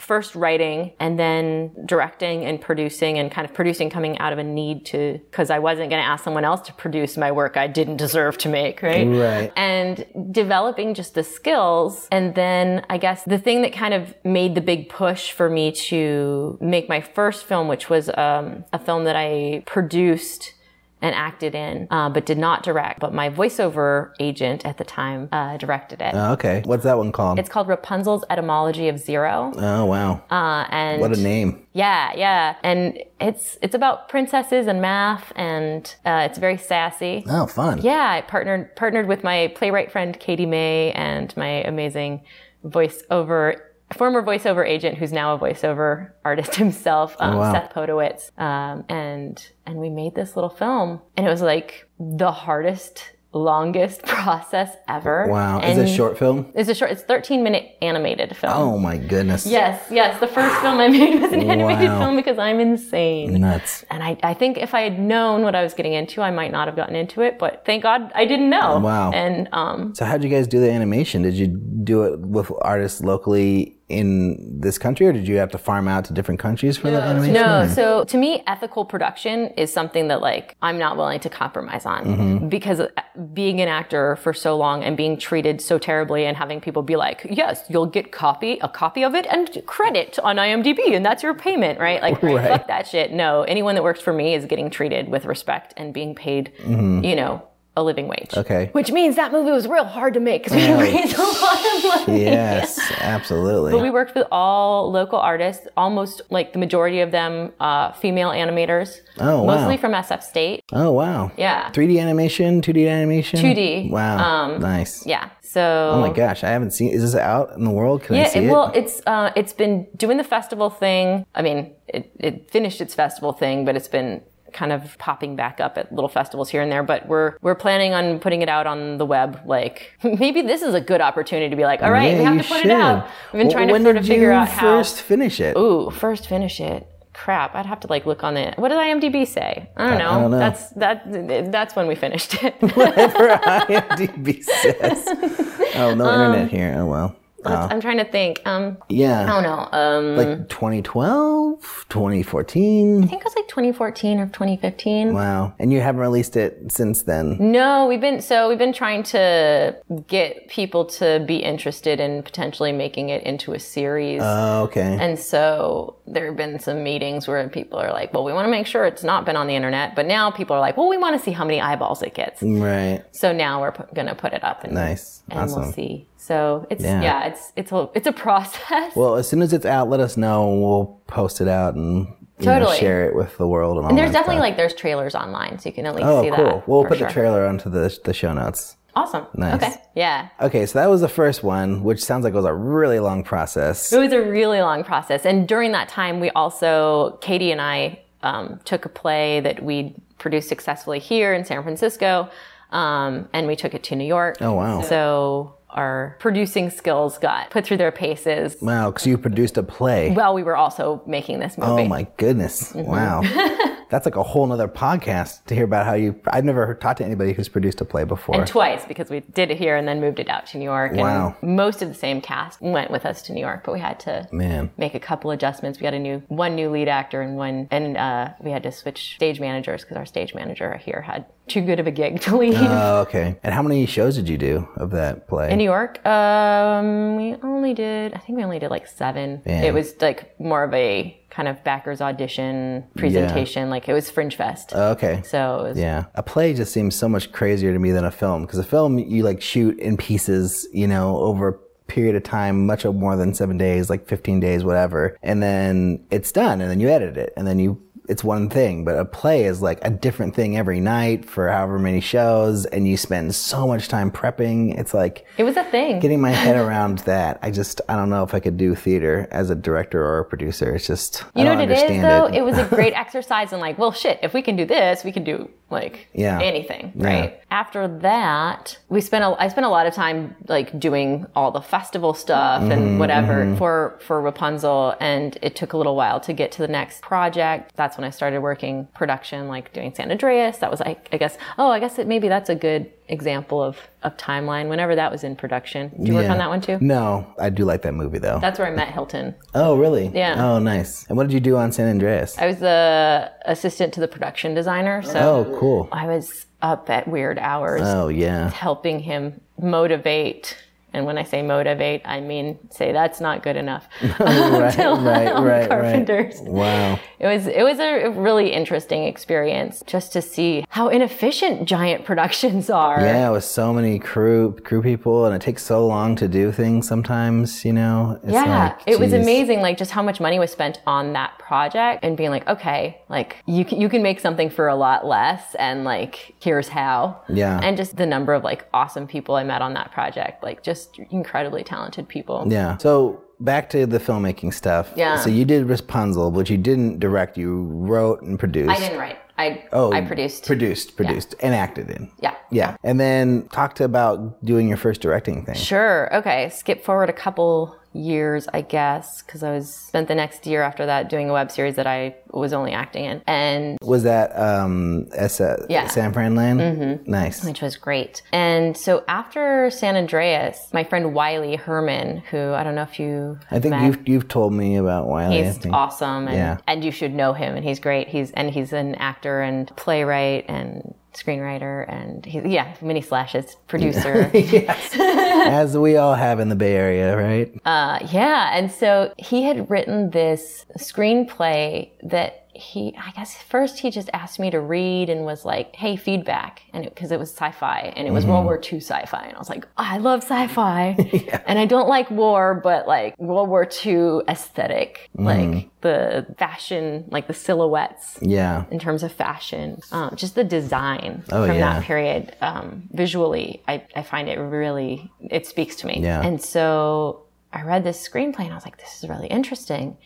first writing and then directing and producing and kind of producing coming out of a need to because I wasn't going to ask someone else to produce my work I didn't deserve to make, right? Right. And developing just the skills and then I guess the thing that kind of made the big push for me to make my first film which was um, a film that I produced and acted in, uh, but did not direct. But my voiceover agent at the time uh, directed it. Oh, okay. What's that one called? It's called Rapunzel's Etymology of Zero. oh, wow. Uh, and what a name. yeah, yeah, and it's it's about princesses and math, and uh, it's very sassy. Oh, fun. Yeah, I partnered partnered with my playwright friend Katie May and my amazing voiceover former voiceover agent who's now a voiceover artist (laughs) himself, um, Oh, wow. Seth Podowitz, um, and and we made this little film, and it was like the hardest, longest (laughs) process ever. Wow. And Is it a short film? It's a short. It's 13 minute animated film. Oh, my goodness. Yes, yes. The first film I (laughs) made was an animated Wow. film because I'm insane. Nuts. And I, I think if I had known what I was getting into, I might not have gotten into it. But thank God I didn't know. Wow. And um, So, how'd you guys do the animation? Did you do it with artists locally in this country, or did you have to farm out to different countries for the animation? no. or- So to me, ethical production is something that like I'm not willing to compromise on Mm-hmm. because uh, being an actor for so long and being treated so terribly and having people be like, yes, you'll get copy a copy of it and credit on IMDb, and that's your payment, right? Like, (laughs) Right. fuck that shit. No, anyone that works for me is getting treated with respect and being paid, you know. A living wage. Okay. Which means that movie was real hard to make because we had to raise a lot of money. Yes, absolutely. But we worked with all local artists, almost like the majority of them uh, female animators. Oh, wow. Mostly from SF State. oh, wow. Yeah. 3D animation, 2D animation? 2D. Wow. Um, nice. Yeah. So. Oh my gosh, I haven't seen. Is this out in the world? Can I Yeah, see it, it? well, it's uh, it's been doing the festival thing. I mean, it, it finished its festival thing, but it's been kind of popping back up at little festivals here and there. But we're we're planning on putting it out on the web. Like (laughs) maybe this is a good opportunity to be like, all right, Yeah, we have to put should. it out. We've been Well, trying to sort of figure out how. first finish it? Ooh, first finish it. Crap, I'd have to like look on it What did IMDb say? I don't know. don't know. That's that. That's when we finished it. (laughs) Whatever IMDb says. (laughs) Oh, no Um, internet here. Oh well. I'm trying to think. Um, I don't know. Um, Like 2012, 2014. I think it was like 2014 or 2015. Wow. And you haven't released it since then. No, we've been so we've been trying to get people to be interested in potentially making it into a series. Oh, okay. and so there have been some meetings where people are like, "Well, we want to make sure it's not been on the internet," but now people are like, "Well, we want to see how many eyeballs it gets." right. So now we're pu- gonna put it up and, Nice. and awesome. we'll see. So it's Yeah. yeah, it's it's a it's a (laughs) process. Well, as soon as it's out, let us know. and We'll post it out and you know, Totally. share it with the world and all and there's definitely stuff. like there's trailers online, so you can at least Oh, see cool. that. Well, we'll put sure. the trailer onto the the show notes. Awesome. Nice. Okay. Yeah. Okay, so that was the first one, which sounds like it was a really long process. It was a really long process. And during that time, we also, Katie and I, um, took a play that we produced successfully here in San Francisco, um, and we took it to New York. Oh, wow. So our producing skills got put through their paces Wow, because you produced a play. while we were also making this movie. Oh my goodness! Mm-hmm. Wow, (laughs) that's like a whole nother podcast to hear about how you. I've never heard, talked to anybody who's produced a play before. And twice because we did it here and then moved it out to New York. Wow. And most of the same cast went with us to New York, but we had to Man, make a couple adjustments. We had a new one new lead actor and one and uh, we had to switch stage managers because our stage manager here had too good of a gig (laughs) to leave. oh okay. And how many shows did you do of that play? in New York, um, we only did I think we only did like seven. Man. It was like more of a kind of backers audition presentation. Like it was Fringe Fest. Oh, okay. so it was, Yeah, a play just seems so much crazier to me than a film because a film you like shoot in pieces, you know, over a period of time, much more than seven days, like fifteen days, whatever, and then it's done, and then you edit it, and then you. It's one thing, but a play is like a different thing every night for however many shows, and you spend so much time prepping. It's like it was a thing. getting my head (laughs) around that. I just, I don't know if I could do theater as a director or a producer. It's just, I You know don't what it is though? it. It was a great (laughs) exercise in like, well, shit, if we can do this, we can do like Yeah. anything, Yeah. right? After that, we spent a, I spent a lot of time like doing all the festival stuff and mm-hmm, whatever mm-hmm. for for Rapunzel, and it took a little while to get to the next project. That's when when I started working production, like doing San Andreas. That was like, I guess, oh, I guess it, maybe that's a good example of, of timeline. Whenever that was in production. Did you work on that one too? No, I do like that movie though. That's where I met Hilton. oh, really? Yeah. Oh, nice. And what did you do on San Andreas? I was the assistant to the production designer. So oh, cool. I was up at weird hours Oh, yeah. helping him motivate. And when I say motivate, I mean say that's not good enough. (laughs) (laughs) Um, right, Tell (laughs) right, right, carpenters. right. Wow. It was it was a really interesting experience just to see how inefficient giant productions are. Yeah, with so many crew crew people, and it takes so long to do things. Sometimes, you know. It's Yeah, like, it was amazing, like just how much money was spent on that project, and being like, okay, like you can, you can make something for a lot less, and like here's how. Yeah. And just the number of like awesome people I met on that project, like just incredibly talented people. Yeah. So back to the filmmaking stuff. Yeah. So you did Rapunzel, but you didn't direct. You wrote and produced. I didn't write. I Oh, I produced. Produced, produced, and acted in. yeah. Yeah. And then talk to about doing your first directing thing. Sure. Okay. Skip forward a couple years, I guess, because I was spent the next year after that doing a web series that I was only acting in, and Was that um S- uh, Yeah. San Fran Land? Mm-hmm. Nice. which was great. And so after San Andreas, my friend Wiley Herman, who I don't know if you I think met, you've you've told me about Wiley. He's awesome, and, Yeah. and you should know him, and he's great. He's and he's an actor and playwright and screenwriter, and he, yeah, mini slashes producer. (laughs) (laughs) As we all have in the Bay Area, right? Uh, yeah, and so he had written this screenplay that he, I guess, first he just asked me to read and was like, "Hey, feedback," and because it, was sci-fi and it was World War II sci-fi, and I was like, "I love sci-fi, (laughs) and I don't like war, but like World War II aesthetic, like the fashion, like the silhouettes." yeah. in terms of fashion, um, just the design Oh, from yeah. that period. Um, visually, I, I find it really, it speaks to me. Yeah. And so I read this screenplay and I was like, this is really interesting.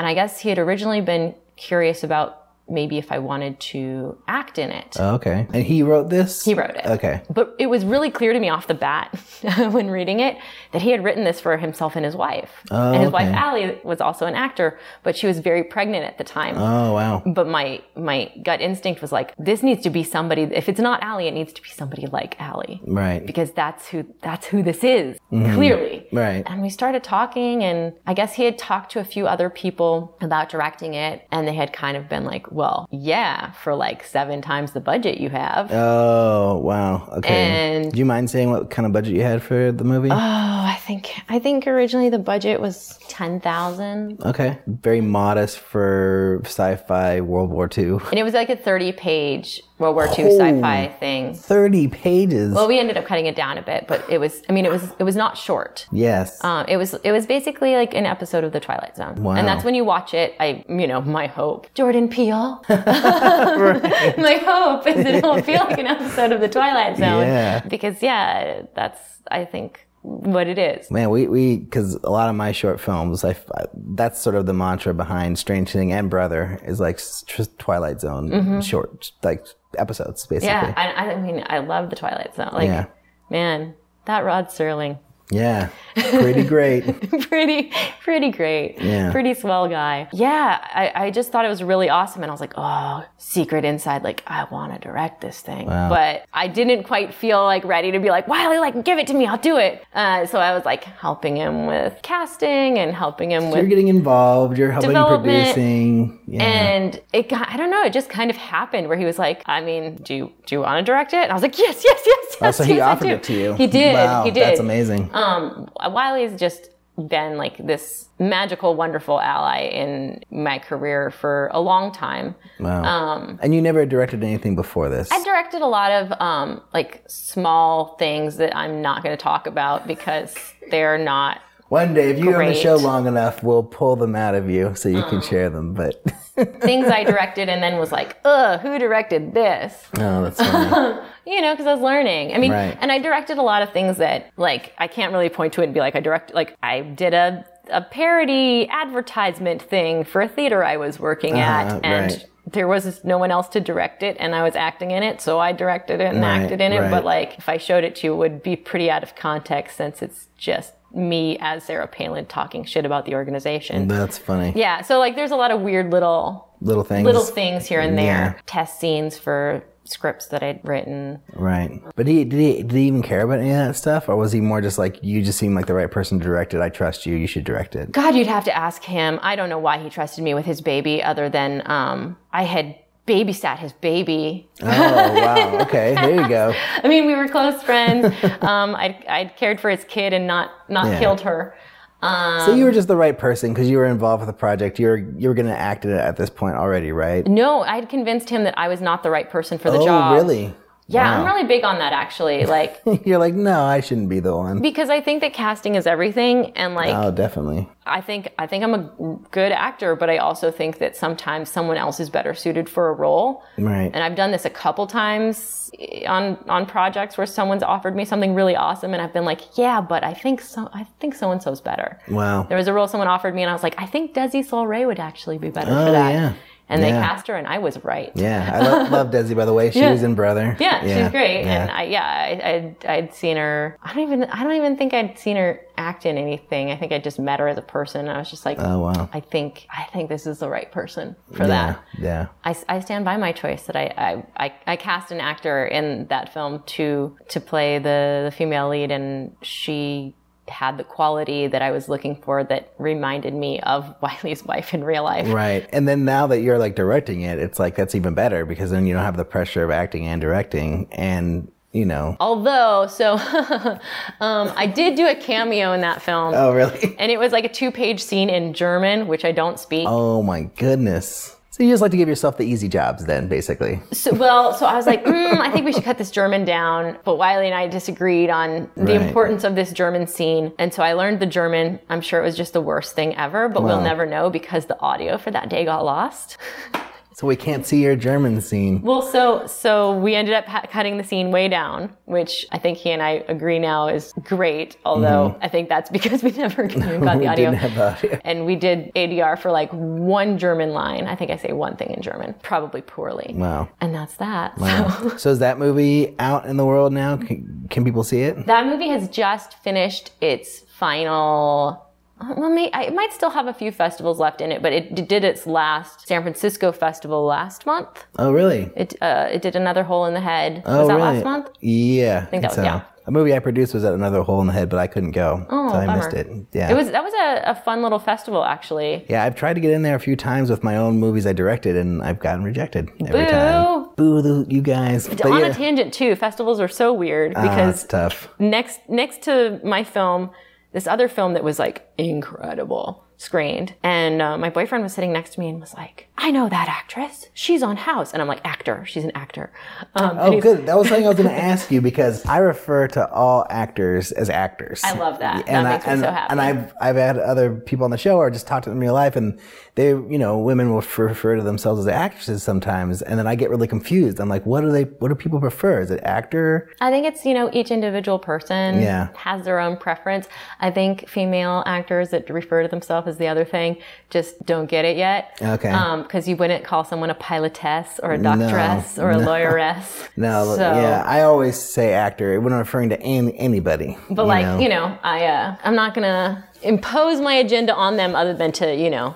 And I guess he had originally been curious about maybe if I wanted to act in it. Oh, okay. And he wrote this? He wrote it. Okay. But it was really clear to me off the bat (laughs) when reading it that he had written this for himself and his wife. Oh, and his wife okay. Allie was also an actor, but she was very pregnant at the time Oh, wow. but my my gut instinct was like this needs to be somebody if it's not Allie it needs to be somebody like Allie Right. because that's who that's who this is mm-hmm. clearly Right. and we started talking and I guess he had talked to a few other people about directing it and they had kind of been like well yeah for like seven times the budget you have Oh, wow. Okay. And- Do you mind saying what kind of budget you had for the movie? oh I think I think originally the budget was 10,000 okay. Very modest for sci fi World War II. and it was like a 30 page World War II Oh. sci-fi thing 30 pages. Well, we ended up cutting it down a bit, but it was, I mean, it was, it was not short. yes. Um, it was, it was basically like an episode of The Twilight Zone. Wow. And that's when you watch it, I, you know, my hope, Jordan Peele. (laughs) (laughs) my hope is that it'll feel like an episode of The Twilight Zone. Yeah. Because yeah, that's, I think, what it is. Man, we, we, because a lot of my short films, I, I- that's sort of the mantra behind Strange Thing and Brother is like Twilight Zone short, like episodes, basically. Yeah. I, I mean, I love The Twilight Zone. Like, Yeah. man, that Rod Serling. Yeah. Pretty great. (laughs) pretty, pretty great. Yeah. Pretty swell guy. Yeah, I, I just thought it was really awesome. And I was like, oh, secret inside, like, I want to direct this thing. But I didn't quite feel like ready to be like, Wiley, like, give it to me, I'll do it. Uh, so I was like helping him with casting and helping him with You're getting involved, you're helping producing. Yeah. And it got, I don't know, it just kind of happened where he was like, I mean, do you, do you want to direct it? And I was like, yes, yes, yes, yes. Oh, so he yes, I offered it to you. He did. Wow, he did. That's amazing. Um, Wiley's just been like this magical, wonderful ally in my career for a long time. Wow. Um, and you never directed anything before this. I directed a lot of um, like small things that I'm not going to talk about because they're not. One day, if you're on the show long enough, we'll pull them out of you so you Oh. can share them. But Things I directed and then was like, ugh, who directed this? oh, that's funny. (laughs) You know, because I was learning. I mean, Right. and I directed a lot of things that, like, I can't really point to it and be like, I direct, like, I did a, a parody advertisement thing for a theater I was working at. Uh-huh, And right. there was no one else to direct it, and I was acting in it, so I directed it and Right, acted in it. right. But, like, if I showed it to you, it would be pretty out of context since it's just me as Sarah Palin talking shit about the organization. that's funny. Yeah, so like there's a lot of weird little little things. little things here and there, Yeah. test scenes for scripts that I'd written. Right. But he did he did he even care about any of that stuff, or was he more just like you just seem like the right person to direct it? I trust you. You should direct it. God, you'd have to ask him. I don't know why he trusted me with his baby, other than um, I had babysat his baby. Oh wow. Okay. There you go. (laughs) I mean, we were close friends. um, I'd, I'd cared for his kid and not not Yeah. killed her. So you were just the right person because you were involved with the project. You were you were going to act in it at this point already, right? No, I'd convinced him that I was not the right person for the oh, job. really? Yeah, Wow. I'm really big on that actually. (laughs) Like, You're like, no, I shouldn't be the one. because I think that casting is everything, and like, Oh, definitely. I think I think I'm a good actor, but I also think that sometimes someone else is better suited for a role. Right. And I've done this a couple times on on projects where someone's offered me something really awesome, and I've been like, yeah, but I think so. I think so and so's better. Wow. There was a role someone offered me, and I was like, I think Desi Soul Ray would actually be better Oh, for that. yeah. And they cast her, and I was right. Yeah, I (laughs) lo- love Desi by the way. She Yeah. was in Brother. Yeah, she's great, Yeah. and I, yeah, I, I'd, I'd seen her. I don't even, I don't even think I'd seen her act in anything. I think I just met her as a person. And I was just like, oh wow. I think, I think this is the right person for yeah. that. Yeah. I, I stand by my choice that I, I, I, I cast an actor in that film to to play the, the female lead, and she had the quality that I was looking for that reminded me of (laughs) Wiley's wife in real life. Right. And then now that you're like directing it, it's like that's even better because then you don't have the pressure of acting and directing and you know. Although, so (laughs) um, I did do a cameo in that film. Oh really? And it was like a two page scene in German, which I don't speak. Oh my goodness. So you just like to give yourself the easy jobs then, basically. So, well, so I was like, mm, I think we should cut this German down. But Wiley and I disagreed on the Right. importance of this German scene. And so I learned the German. I'm sure it was just the worst thing ever, but we'll never know because the audio for that day got lost. (laughs) So we can't see your German scene. Well, so so we ended up ha- cutting the scene way down, which I think he and I agree now is great. Although I think that's (laughs) because we never (laughs) got the Mm-hmm. we audio. didn't have audio. and we did ADR for like one German line. I think I say one thing in German, probably poorly. Wow. And that's that. So Wow. (laughs) so is that movie out in the world now? Can, can people see it? that movie has just finished its final. Well, may, I- it might still have a few festivals left in it, but it did its last San Francisco festival last month. Oh really? It uh, it did another hole in the head. Oh was that really? last month? Yeah. I think that was- yeah. A movie I produced was at another hole in the head, but I couldn't go. Oh, so I missed it. Yeah. It was that was a, a fun little festival actually. Yeah, I've tried to get in there a few times with my own movies I directed, and I've gotten rejected every Boo. time. Boo, the, you guys. But On yeah, a tangent too, festivals are so weird ah, because it's tough. next next to my film, this other film that was like incredible screened, and uh, my boyfriend was sitting next to me and was like, "I know that actress. She's on House," and I'm like, "Actor. She's an actor." Um, Oh, good. That was something I was going to ask you because I refer to all actors as actors. I love that. That and makes I, me and, so happy. And I've I've had other people on the show or just talked to them in real life, and they, you know, women will refer to themselves as actresses sometimes, and then I get really confused. I'm like, what do they? What do people prefer? Is it actor? I think it's, you know, each individual person Yeah. has their own preference. I think female actors that refer to themselves as the other thing just don't get it yet. Okay. Because you wouldn't call someone a pilotess or a doctress or a no. lawyeress. (laughs) No, So- yeah, I always say actor when I'm referring to any, anybody. But like, you know, I, uh, I'm not going to impose my agenda on them other than to, you know,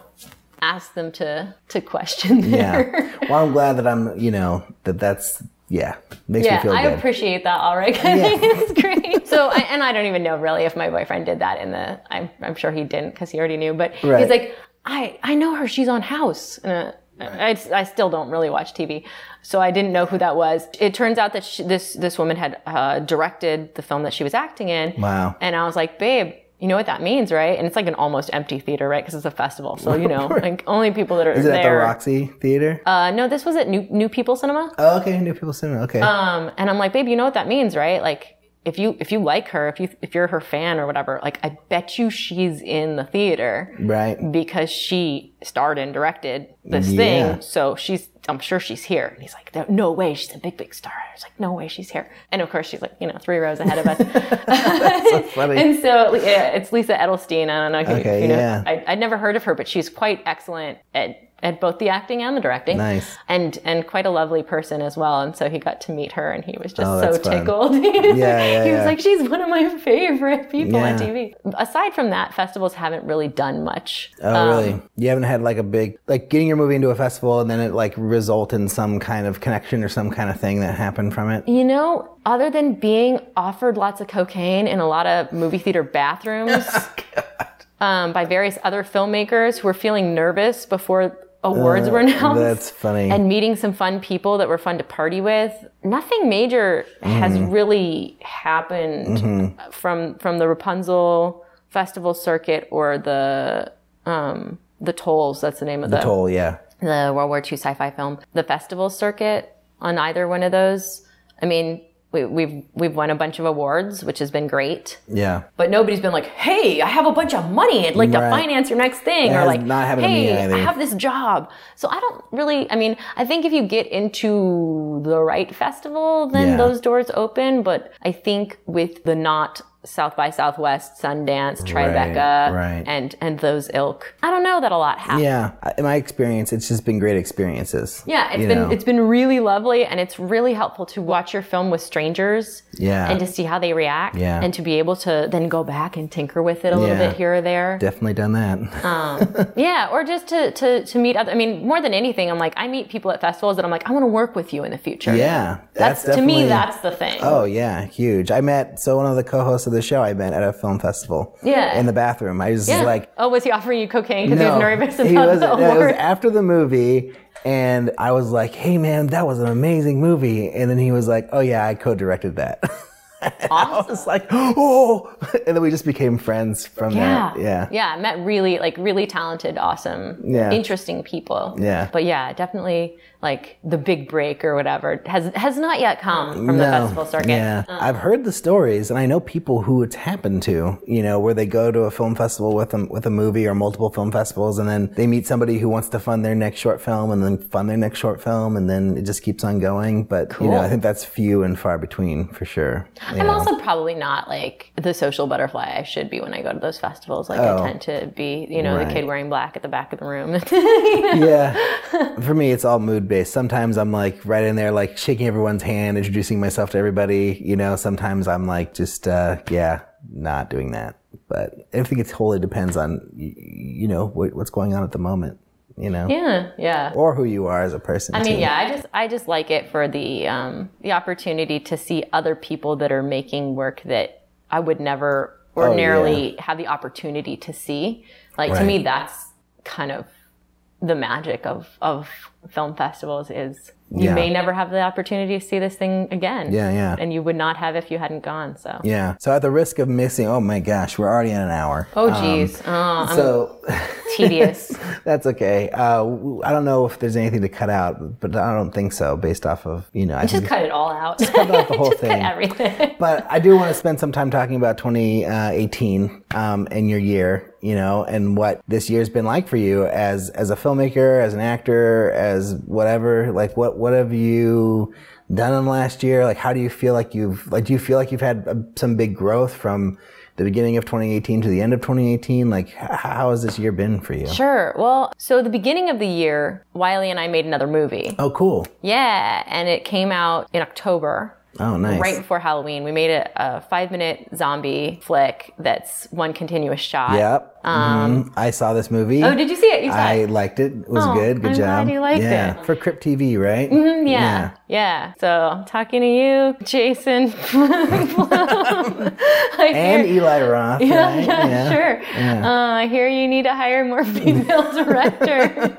ask them to, to question yeah. Well, I'm glad that I'm, you know, that that's yeah makes me Yeah, feel I good. appreciate that, all right. I think (laughs) it's great. So, I, and I don't even know really if my boyfriend did that in the. I'm, I'm sure he didn't because he already knew. But Right. he's like, I, I know her. She's on House. And, uh, I, I still don't really watch TV, so I didn't know who that was. It turns out that she, this this woman had uh, directed the film that she was acting in. Wow. And I was like, babe. You know what that means, right? And it's like an almost empty theater, right? Because it's a festival, so you know, (laughs) like only people that are Is it at the. Roxy Theater? Uh, no, this was at New New People Cinema. oh, okay, New People Cinema. Okay. Um, and I'm like, babe, you know what that means, right? Like, if you if you like her, if you if you're her fan or whatever, like, I bet you she's in the theater right. because she starred and directed this Yeah. thing. So she's I'm sure she's here. And he's like, no way, she's a big, big star. I was like, no way, she's here. And of course, she's like, you know, three rows ahead of us. (laughs) so funny. and so yeah, it's Lisa Edelstein. I don't know if you- Okay, you know. yeah. I, I'd never heard of her, but she's quite excellent at at both the acting and the directing. Nice. And and quite a lovely person as well. And so he got to meet her, and he was just Oh, so tickled. (laughs) yeah, he was yeah. like, she's one of my favorite people on TV. Aside from that, festivals haven't really done much. Oh, Um, really? You haven't had like a big, like getting your movie into a festival and then it like result in some kind of connection or some kind of thing that happened from it? You know, other than being offered lots of cocaine in a lot of movie theater bathrooms (laughs) um, by various other filmmakers who were feeling nervous before awards were announced. That's funny. And meeting some fun people that were fun to party with. Nothing major has Mm-hmm. really happened from from the Rapunzel festival circuit or the um, the Tolls. That's the name of the, Toll, yeah. the World War II sci-fi film, the festival circuit on either one of those. I mean, we, we've we've won a bunch of awards, which has been great. Yeah. But nobody's been like, "Hey, I have a bunch of money. I'd like to finance your next thing," That or like, not happened to me "Hey. I have this job." So I don't really. I mean, I think if you get into the right festival, then Yeah. those doors open. But I think with the not South by Southwest, Sundance, Tribeca, right. and and those ilk, I don't know that a lot happens. Yeah. In my experience, it's just been great experiences. Yeah, it's been know? it's been really lovely, and it's really helpful to watch your film with strangers. Yeah. and to see how they react. Yeah. and to be able to then go back and tinker with it a little Yeah. bit here or there. Definitely done that. Um, (laughs) yeah, or just to to to meet other. I mean, more than anything, I'm like I meet people at festivals that I'm like I want to work with you in the future. yeah. that's, to me that's the thing. Oh yeah, huge. I met so one of the co-hosts of the show I met at a film festival. Yeah. In the bathroom, I was Yeah. like, oh, was he offering you cocaine because he was nervous about he wasn't. the No, it was after the movie, and I was like, "Hey, man, that was an amazing movie." And then he was like, "Oh yeah, I co-directed that." (laughs) I was like, "Oh!" (laughs) And then we just became friends from Yeah. that. Yeah. Yeah. Met really, like, really talented, awesome, Yeah. interesting people. Yeah. But yeah, definitely, like, the big break or whatever has has not yet come from the festival circuit. Yeah, uh-huh. I've heard the stories, and I know people who it's happened to. You know, where they go to a film festival with them with a movie or multiple film festivals, and then they meet somebody who wants to fund their next short film, and then fund their next short film, and then it just keeps on going. But you know, I think that's few and far between for sure. you I'm know. also probably not like the social butterfly I should be when I go to those festivals. Like Oh. I tend to be, you know, Right. the kid wearing black at the back of the room. (laughs) yeah. For me, it's all mood based. Sometimes I'm like right in there, like shaking everyone's hand, introducing myself to everybody. You know, sometimes I'm like just, uh, yeah, not doing that. But I think it totally depends on, you know, what's going on at the moment, you know, yeah, yeah. or who you are as a person. I mean, too. yeah, I just I just like it for the um, the opportunity to see other people that are making work that I would never ordinarily have the opportunity to see. Like to me, that's kind of the magic of of film festivals is you Yeah. may never have the opportunity to see this thing again. Yeah, yeah. And you would not have if you hadn't gone. So. Yeah. So at the risk of missing, oh my gosh, we're already in an hour. Oh geez, oh, I'm So (laughs) tedious. (laughs) that's okay. Uh, I don't know if there's anything to cut out, but I don't think so based off of, you know, I Just cut it all out. Just cut out the (laughs) whole thing. everything. but I do want to spend some time talking about 2018 um, and your year, you know, and what this year's been like for you as as a filmmaker, as an actor, as whatever. Like, what what have you done in the last year? Like, how do you feel like you've like? Do you feel like you've had uh, some big growth from the beginning of 2018 to the end of 2018? Like, how has this year been for you? Sure. Well, so the beginning of the year, Wiley and I made another movie. Oh, cool. Yeah, and it came out in October. Oh, nice. Right before Halloween, we made a, a five-minute zombie flick that's one continuous shot. Yep. Mhm. I saw this movie. Um, Oh, did you see it? You saw I it? liked it. It was Oh, good. Good I'm job. glad you liked yeah. it. Mm-hmm. For Crypt TV, right? Yeah, yeah. So I'm talking to you, Jason. (laughs) And Eli Roth. yeah, right? yeah, sure. Uh, I hear you need to hire more female (laughs) directors.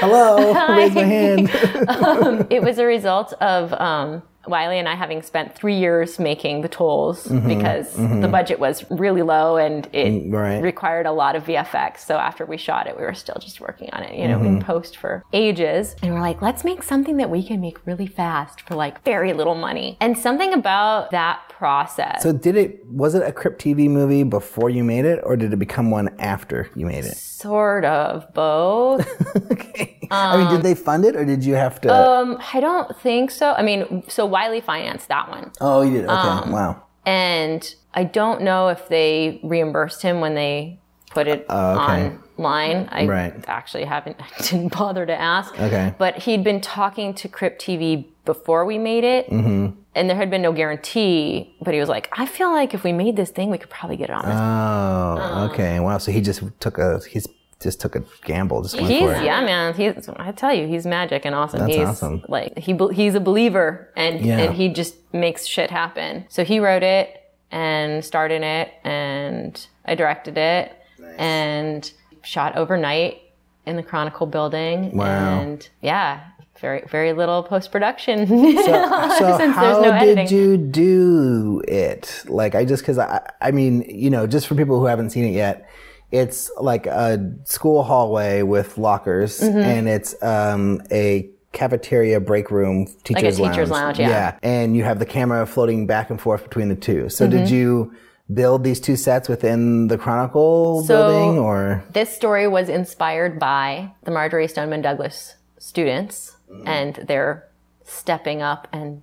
Hello. (laughs) Raise my hand. um, it was a result of um, Wiley and I having spent three years making the tools Mm-hmm. because the budget was really low and it Mm, right. required a lot of VFX. So after we shot it, we were still just working on it, you know, Mm-hmm. in post for ages. And we're like, let's make something that we can make really fast for like very little money. And something about that process. So did it? Was it a Crypt TV movie before you made it, or did it become one after you made it? sort of both. (laughs) okay. I mean, did they fund it, or did you have to? um, I don't think so. I mean, so Wiley financed that one. oh, you did. Okay. um, wow. And I don't know if they reimbursed him when they put it Oh, okay. online. I Right. actually haven't, (laughs) I didn't bother to ask. Okay. But he'd been talking to Crypt TV before we made it. Mm-hmm. And there had been no guarantee, but he was like, I feel like if we made this thing, we could probably get it on this. Oh, okay. Wow. So he just took a he's just took a gamble, just went He's for it. yeah, man. He's I tell you, he's magic and awesome. That's he's awesome. like he he's a believer and Yeah. and he just makes shit happen. So he wrote it and starred in it, and I directed it and shot overnight in the Chronicle building. Wow. And yeah, very very little post production. (laughs) So (laughs) Since how there's no did editing. you do it? Like I just because I I mean you know just for people who haven't seen it yet, it's like a school hallway with lockers Mm-hmm. and it's um, a cafeteria break room teachers like teacher's lounge, yeah. and you have the camera floating back and forth between the two. So Mm-hmm. did you build these two sets within the Chronicle So- building or This story was inspired by the Marjory Stoneman Douglas students and their stepping up and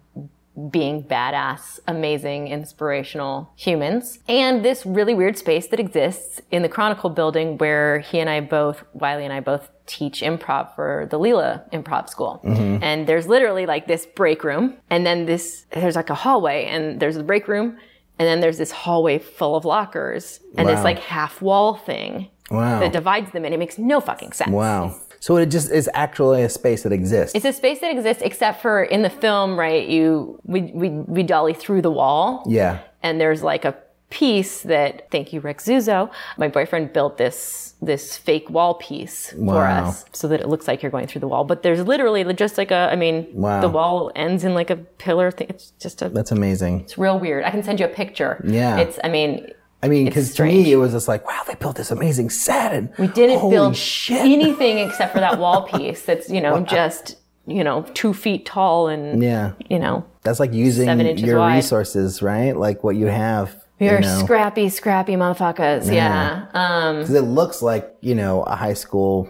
being badass, amazing, inspirational humans. And this really weird space that exists in the Chronicle building where he and I both, Wiley and I both teach improv for the Leela Improv School. Mm-hmm. And there's literally like this break room and then this, there's like a hallway and there's the break room and then there's this hallway full of lockers and this like half wall thing wow that divides them and it makes no fucking sense. wow. So it just is actually a space that exists. It's a space that exists except for in the film, right? You we we we dolly through the wall. yeah. And there's like a piece that thank you, Rex Zuzo. My boyfriend built this this fake wall piece for us so that it looks like you're going through the wall. But there's literally just like a I mean Wow. the wall ends in like a pillar thing. It's just a That's amazing. it's real weird. I can send you a picture. Yeah. It's I mean I mean, because to me, it was just like, wow, they built this amazing set, and We didn't holy build shit. anything except for that wall (laughs) piece that's, you know, just, you know, two feet tall and, yeah, you know, that's like using your wide. resources, right? Like what you have. you you're know? scrappy, scrappy motherfuckers. Yeah. Um, 'Cause it looks like you know a high school,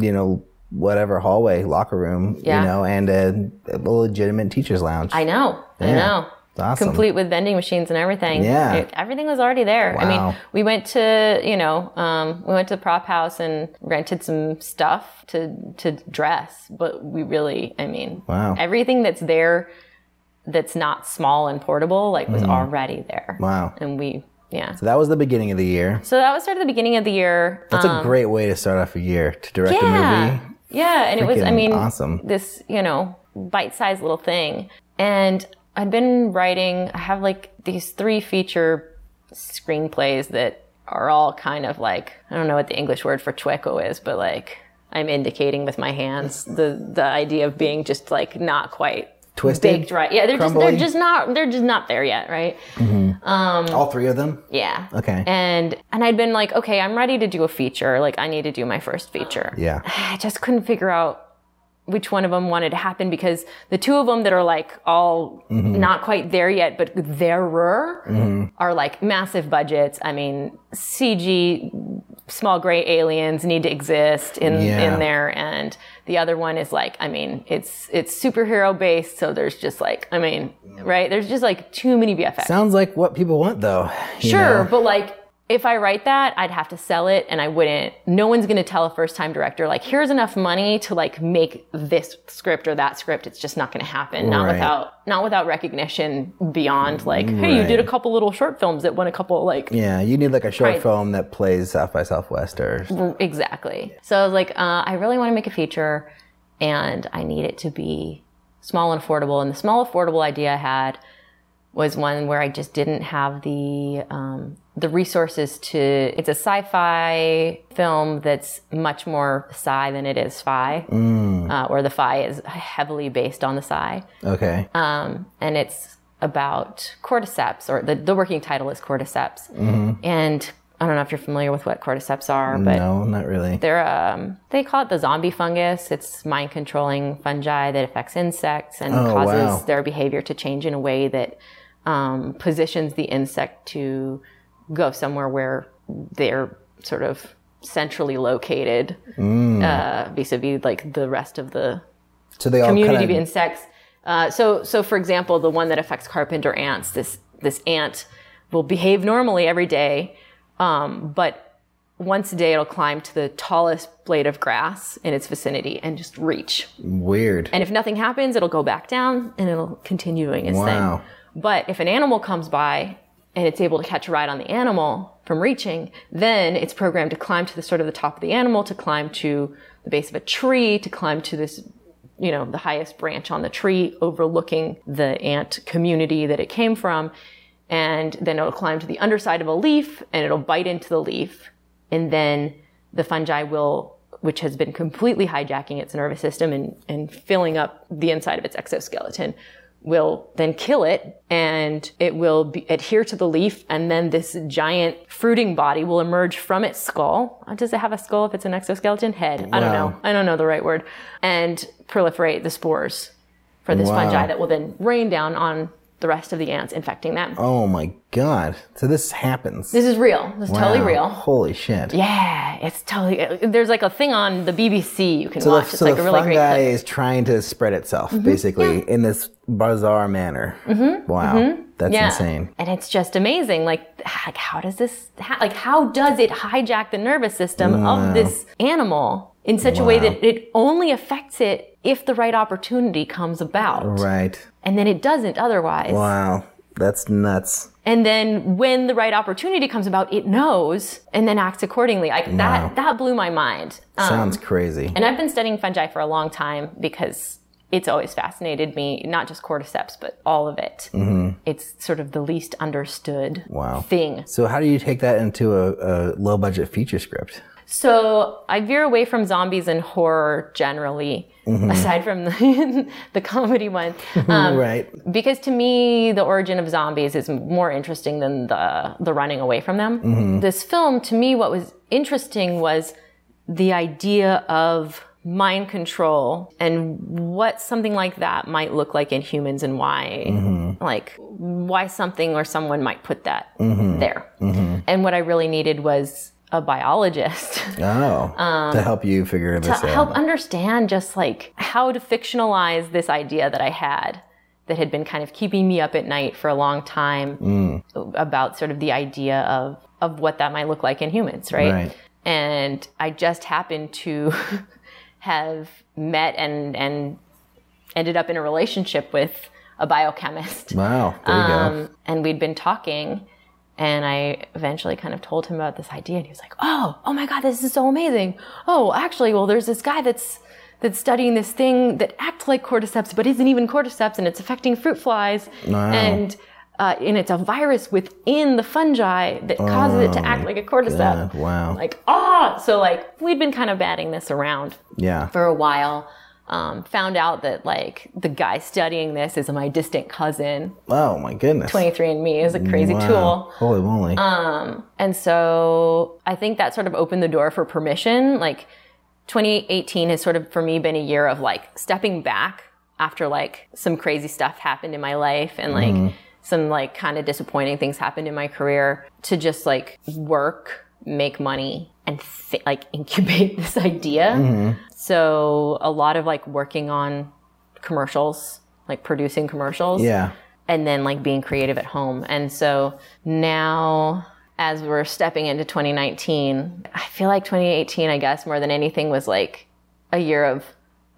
you know, whatever hallway locker room, Yeah. you know, and a, a legitimate teacher's lounge. I know. I know. Awesome. Complete with vending machines and everything. Yeah. It- everything was already there. I mean, we went to, you know, um, we went to the Prop House and rented some stuff to, to dress, but we really, I mean, Wow. everything that's there that's not small and portable, like was already there. Wow. And we, yeah. So that was the beginning of the year. So that was sort of the beginning of the year. That's a great way to start off a year to direct a Um, movie. Yeah, and it was, I mean, awesome. this, you know, bite sized little thing. And I'd been writing, I have like these three feature screenplays that are all kind of like, I don't know what the English word for chueco is, but like, I'm indicating with my hands the, the idea of being just like not quite Twisted? baked right. Yeah, they're just, they're just not, they're just not there yet, right? Mm-hmm. Um, all three of them. Yeah. Okay. And and I'd been like, okay, I'm ready to do a feature. Like I need to do my first feature. Yeah. (sighs) I just couldn't figure out which one of them wanted to happen because the two of them that are like all not quite there yet, but there are like massive budgets. I mean, CG, small gray aliens need to exist in, Yeah. in there. And the other one is like, I mean, it's, it's superhero based. So there's just like, I mean, right. There's just like too many VFX. Sounds like what people want, though. Sure, know? but like if I write that, I'd have to sell it and I wouldn't no one's going to tell a first-time director like here's enough money to like make this script or that script. It's just not going to happen. Not Right. without not without recognition beyond like hey, you did a couple little short films that won a couple like Yeah, you need like a short Right. film that plays South by Southwest or Exactly. So I was like, uh, I really want to make a feature and I need it to be small and affordable. And the small affordable idea I had was one where I just didn't have the um, the resources to. It's a sci-fi film that's much more sci than it is fi, uh, or the fi is heavily based on the sci, Okay. um, and it's about cordyceps, or the, the working title is cordyceps, and. I don't know if you're familiar with what cordyceps are, but no, not really. they're um, they call it the zombie fungus. It's mind controlling fungi that affects insects and Oh, causes wow. their behavior to change in a way that um, positions the insect to go somewhere where they're sort of centrally located, Mm. uh, vis-a-vis like the rest of the So they community of insects. Uh, so, so for example, the one that affects carpenter ants, this this ant will behave normally every day, um, but once a day it'll climb to the tallest blade of grass in its vicinity and just reach. weird. And if nothing happens, it'll go back down and it'll continue doing its Wow. thing. But if an animal comes by and it's able to catch a ride on the animal from reaching, then it's programmed to climb to the sort of the top of the animal, to climb to the base of a tree, to climb to this, you know, the highest branch on the tree overlooking the ant community that it came from. And then it'll climb to the underside of a leaf and it'll bite into the leaf. And then the fungi will, which has been completely hijacking its nervous system and, and filling up the inside of its exoskeleton, will then kill it and it will be, adhere to the leaf. And then this giant fruiting body will emerge from its skull. Uh, Does it have a skull if it's an exoskeleton? Head. I don't know. I don't know the right word. And proliferate the spores for this Wow. fungi that will then rain down on the rest of the ants, infecting them. Oh my god. So this happens. This is real. This is totally real. Holy shit. Yeah, it's totally. There's like a thing on the BBC you can So watch. the, it's so like the a really fungi great clip. Mm-hmm. is trying to spread itself, basically, in this bizarre manner. Wow. That's Yeah. insane. And it's just amazing. Like, like how does this? How, like, how does it hijack the nervous system of this animal in such a way that it only affects it if the right opportunity comes about, Right. and then it doesn't otherwise. Wow. That's nuts. And then when the right opportunity comes about, it knows and then acts accordingly. Like Wow. that, that blew my mind. Um, Sounds crazy. And I've been studying fungi for a long time because it's always fascinated me, not just cordyceps, but all of it. It's sort of the least understood Mm-hmm. Wow. thing. So how do you take that into a, a low budget feature script? So I veer away from zombies and horror generally, Mm-hmm. aside from the, (laughs) the comedy one. (laughs) Um, right. because to me the origin of zombies is more interesting than the the running away from them this film to me what was interesting was the idea of mind control and what something like that might look like in humans and why like why something or someone might put that there and what i really needed was a biologist (laughs) Oh. to help you figure this Um, to out. help understand just like how to fictionalize this idea that I had that had been kind of keeping me up at night for a long time Mm. about sort of the idea of of what that might look like in humans, right? Right. And I just happened to (laughs) have met and and ended up in a relationship with a biochemist. Wow. There you go. Um, and we'd been talking and I eventually kind of told him about this idea and he was like, "Oh, oh my god, this is so amazing. Oh, actually, well there's this guy that's that's studying this thing that acts like cordyceps but isn't even cordyceps and it's affecting fruit flies and uh, and it's a virus within the fungi that causes it to act like a cordyceps. God, wow. Like, ah! So like we'd been kind of batting this around yeah. for a while. Um, found out that like the guy studying this is my distant cousin. Oh my goodness. 23andMe is a crazy Wow. tool. Holy moly. And so I think that sort of opened the door for permission. Like 2018 has sort of for me been a year of like stepping back after like some crazy stuff happened in my life and like some like kind of disappointing things happened in my career to just like work, make money and th- like (laughs) incubate this idea. Mm-hmm. So a lot of like working on commercials, like producing commercials yeah. and then like being creative at home. And so now as we're stepping into 2019, I feel like 2018, I guess, more than anything was like a year of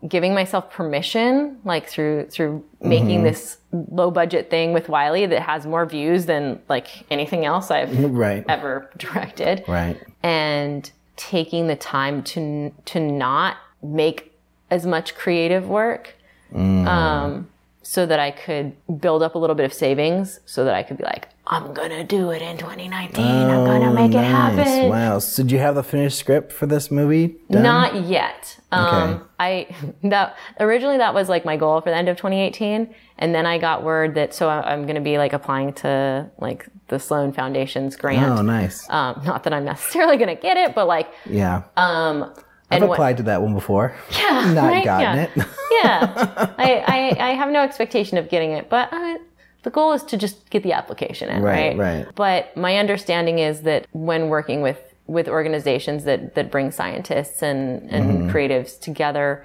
giving myself permission, like through, through making mm-hmm. this low budget thing with Wiley that has more views than like anything else I've Right. ever (laughs) directed Right. and taking the time to to not make as much creative work. Um, so that I could build up a little bit of savings so that I could be like, I'm gonna do it in 2019. I'm gonna make it happen. Wow. So did you have the finished script for this movie? Done? Not yet. Um, Okay. I (laughs) that originally that was like my goal for the end of 2018, and then I got word that so I- I'm to be like applying to like the Sloan Foundation's grant. Oh, nice. Um, not that I'm (laughs) necessarily to get it, but like yeah. um, I've and what- applied to that one before. (laughs) yeah, Not right? gotten yeah. it. yeah, I, I I have no expectation of getting it, but uh, the goal is to just get the application in, Right, right? right. But my understanding is that when working with with organizations that that bring scientists and and Mm-hmm. creatives together,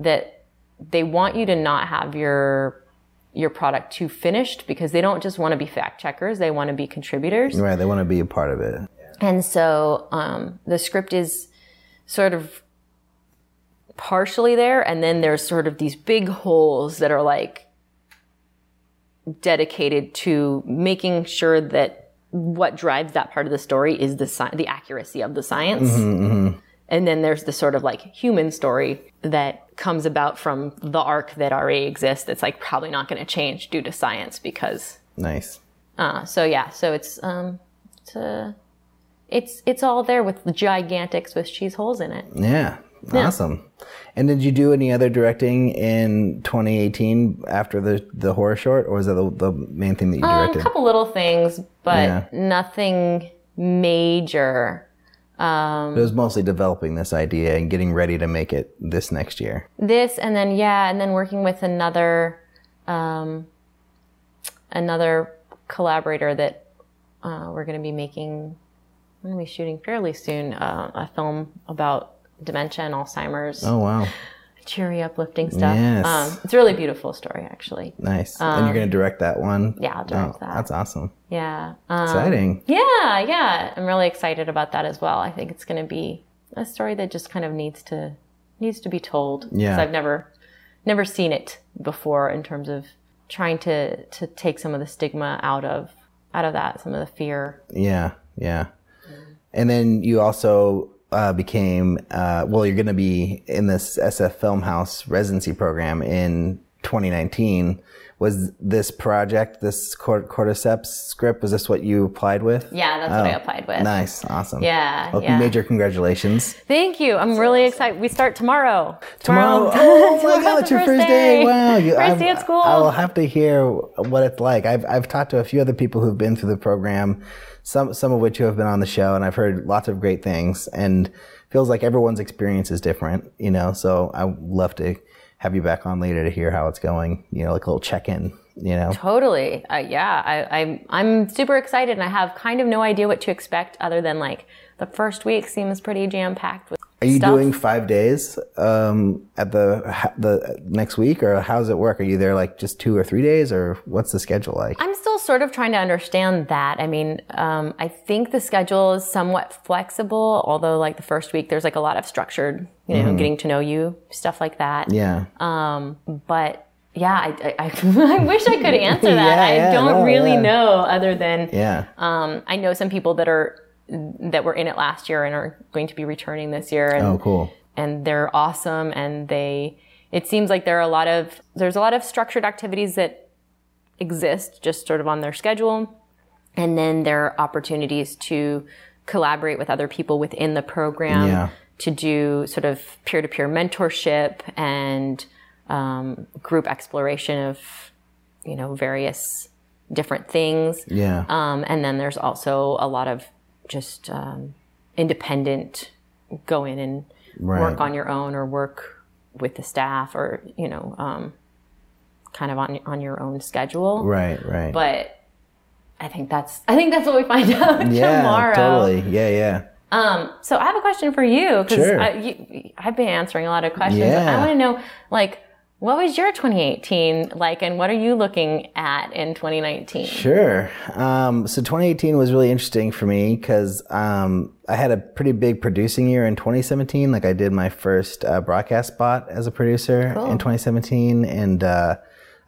that they want you to not have your your product too finished because they don't just want to be fact checkers; they want to be contributors. Right. They want to be a part of it. And so um, the script is sort of partially there, and then there's sort of these big holes that are like dedicated to making sure that what drives that part of the story is the sci- the accuracy of the science. And then there's the sort of like human story that comes about from the arc that already exists. That's like probably not going to change due to science because Nice. uh, so yeah, so it's um, it's uh, it's it's all there with the gigantic Swiss cheese holes in it. Yeah. Awesome. And did you do any other directing in 2018 after the the horror short, or was that the, the main thing that you Um, a couple little things, but Yeah. nothing major. it was mostly developing this idea and getting ready to make it this next year. This and then yeah, and then working with another um, another collaborator that uh, we're going to be making. I'm going to be shooting fairly soon uh, a film about dementia and Alzheimer's. Oh wow, cheery, uplifting stuff. Yes. Um, it's a really beautiful story, actually. nice. and you're gonna direct that one? Um, yeah, I'll direct Oh, that. That's awesome. Yeah. Um, Exciting. yeah, yeah. I'm really excited about that as well. I think it's going to be a story that just kind of needs to needs to be told. Yeah. Because I've never never seen it before in terms of trying to to take some of the stigma out of out of that, some of the fear. Yeah, yeah. And then you also uh, became uh, well. You're going to be in this SF Film House residency program in 2019. Was this project, this Cordyceps script, was this what you applied with? Yeah, that's what I oh, applied with. Oh, Nice, awesome. Yeah, Well, yeah. major congratulations. Thank you. I'm really excited. We start tomorrow. Tomorrow, oh (laughs) my God, it's your first day. Wow, you, First I've- day at school. I will have to hear what it's like. I've I've talked to a few other people who've been through the program, some some of which who have been on the show, and I've heard lots of great things. And feels like everyone's experience is different, you know. So I love to have you back on later to hear how it's going. You know, like a little check in. You know. Totally. Uh, yeah, I, I'm I'm super excited, and I have kind of no idea what to expect other than like the first week seems pretty jam packed with. Are you stuff. doing five days um, at the the next week, or how does it work? Are you there like just two or three days, or what's the schedule like? I'm still sort of trying to understand that. I mean, um, I think the schedule is somewhat flexible, although like the first week there's like a lot of structured, you know, getting to know you stuff like that. yeah. Um, but yeah, I, I, I (laughs) wish I could answer that. (laughs) Yeah, I yeah, don't no, really yeah. know other than yeah. um, I know some people that are that were in it last year and are going to be returning this year. And, oh, cool. and they're awesome and they it seems like there are a lot of there's a lot of structured activities that exist just sort of on their schedule and then there are opportunities to collaborate with other people within the program Yeah. to do sort of peer-to-peer mentorship and um, group exploration of you know various different things Yeah. um, and then there's also a lot of just um, independent go in and Right. work on your own or work with the staff or, you know, um, kind of on, on your own schedule. Right, right. But I think that's, I think that's what we find (laughs) out yeah, tomorrow. totally. Yeah, yeah. Um, so I have a question for you because Sure. I've been answering a lot of questions. Yeah. I want to know, like, what was your 2018 like, and what are you looking at in 2019? Sure. Um, so 2018 was really interesting for me because um, I had a pretty big producing year in 2017. Like I did my first uh, broadcast spot as a producer Cool. in 2017, and uh,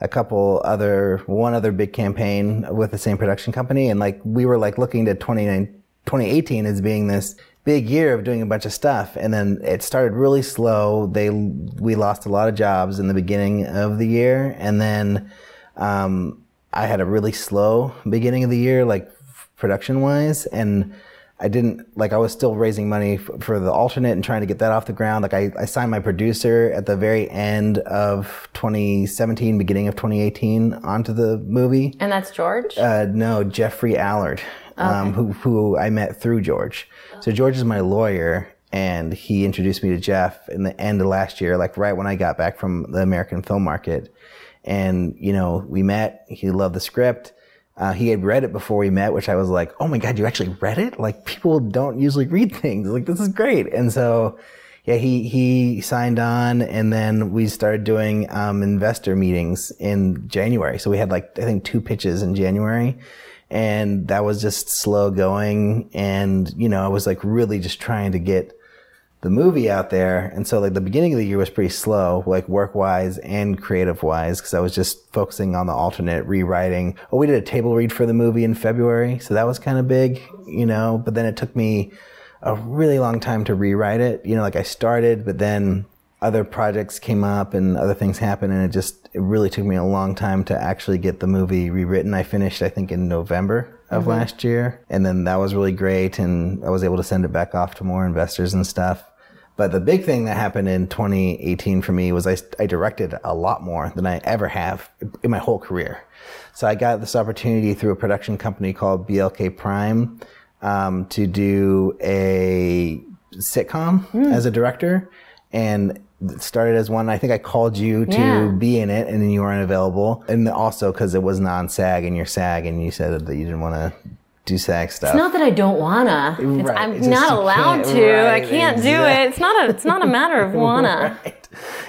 a couple other, one other big campaign with the same production company. And like we were like looking to 29 2018 as being this big year of doing a bunch of stuff, and then it started really slow. They we lost a lot of jobs in the beginning of the year, and then um, I had a really slow beginning of the year, like production wise, and I didn't like I was still raising money f- for the alternate and trying to get that off the ground. Like I, I signed my producer at the very end of 2017, beginning of 2018 onto the movie. And that's George? Uh, no, Jeffrey Allard, um, who who I met through George. So George is my lawyer, and he introduced me to Jeff in the end of last year, like right when I got back from the American film market. And you know, we met. He loved the script. Uh, he had read it before we met, which I was like, "Oh my god, you actually read it? Like people don't usually read (laughs) things. Like this is great." And so, yeah, he he signed on, and then we started doing um, investor meetings in January. So we had like I think two pitches in January, and that was just slow going. And you know, I was like really just trying to get the movie out there. And so like the beginning of the year was pretty slow, like work wise and creative wise, because I was just focusing on the alternate rewriting. Oh, we did a table read for the movie in February. So that was kind of big, you know, but then it took me a really long time to rewrite it. You know, like I started, but then other projects came up and other things happened and it just it really took me a long time to actually get the movie rewritten. I finished I think in November of last year and then that was really great and I was able to send it back off to more investors and stuff. But the big thing that happened in 2018 for me was I, I directed a lot more than I ever have in my whole career. So I got this opportunity through a production company called BLK Prime um, to do a sitcom as a director. And started as one. I think I called you to Yeah. be in it, and then you weren't available. And also because it was non SAG and you're SAG, and you said that you didn't want to do SAG stuff. It's not that I don't wanna. Right, I'm just not allowed to. I can't do it. It's not a. It's not a matter of (laughs) wanna. Right.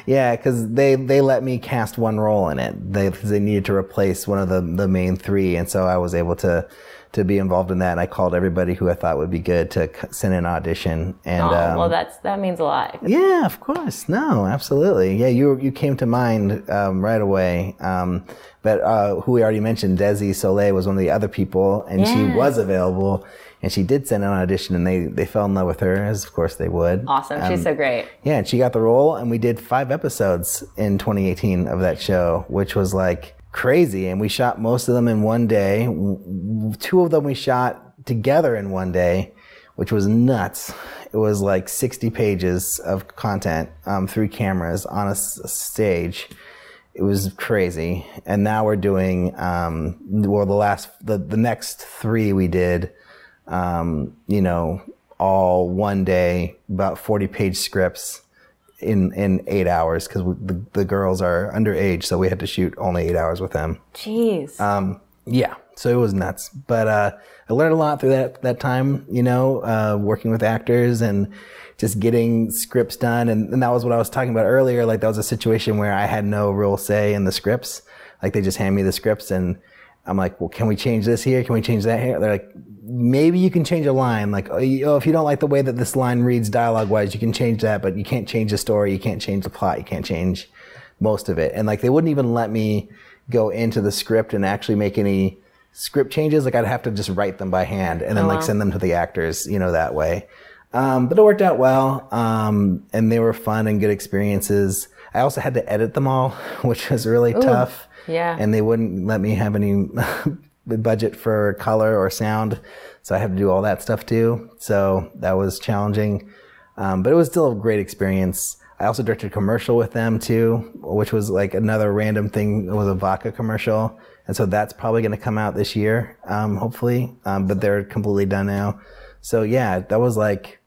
Yeah, because they they let me cast one role in it. They they needed to replace one of the the main three, and so I was able to to be involved in that. And I called everybody who I thought would be good to send an audition. And Oh, um, well, that's that means a lot. yeah, of course. No, absolutely. Yeah, you you came to mind um, right away. Um, but uh, who we already mentioned, Desi Soleil was one of the other people, and she was available, and she did send an audition, and they they fell in love with her, as of course they would. Awesome. She's so great. Yeah, and she got the role, and we did five episodes in 2018 of that show, which was like crazy. And we shot most of them in one day. Two of them we shot together in one day, which was nuts. It was like 60 pages of content, um, three cameras on a stage. It was crazy. And now we're doing, um, well, the last, the, the next three we did, um, you know, all one day, about 40 page scripts in, in eight hours because the, the girls are underage. So we had to shoot only eight hours with them. Jeez. Um, yeah, so it was nuts. But uh, I learned a lot through that that time. You know, uh, working with actors and just getting scripts done. And, and that was what I was talking about earlier. Like that was a situation where I had no real say in the scripts. Like they just hand me the scripts and I'm like, well, can we change this here? Can we change that here? They're like, maybe you can change a line. Like, oh, you- oh, if you don't like the way that this line reads dialogue wise, you can change that, but you can't change the story. You can't change the plot. You can't change most of it. And like, they wouldn't even let me go into the script and actually make any script changes. Like, I'd have to just write them by hand and then like wow. send them to the actors, you know, that way. Um, but it worked out well. Um, and they were fun and good experiences. I also had to edit them all, (laughs) which was really tough. Yeah. And they wouldn't let me have any (laughs) budget for color or sound. So I had to do all that stuff too. So that was challenging. Um, but it was still a great experience. I also directed a commercial with them too, which was like another random thing. It was a vodka commercial. And so that's probably going to come out this year, um, hopefully. Um, but they're completely done now. So yeah, that was like,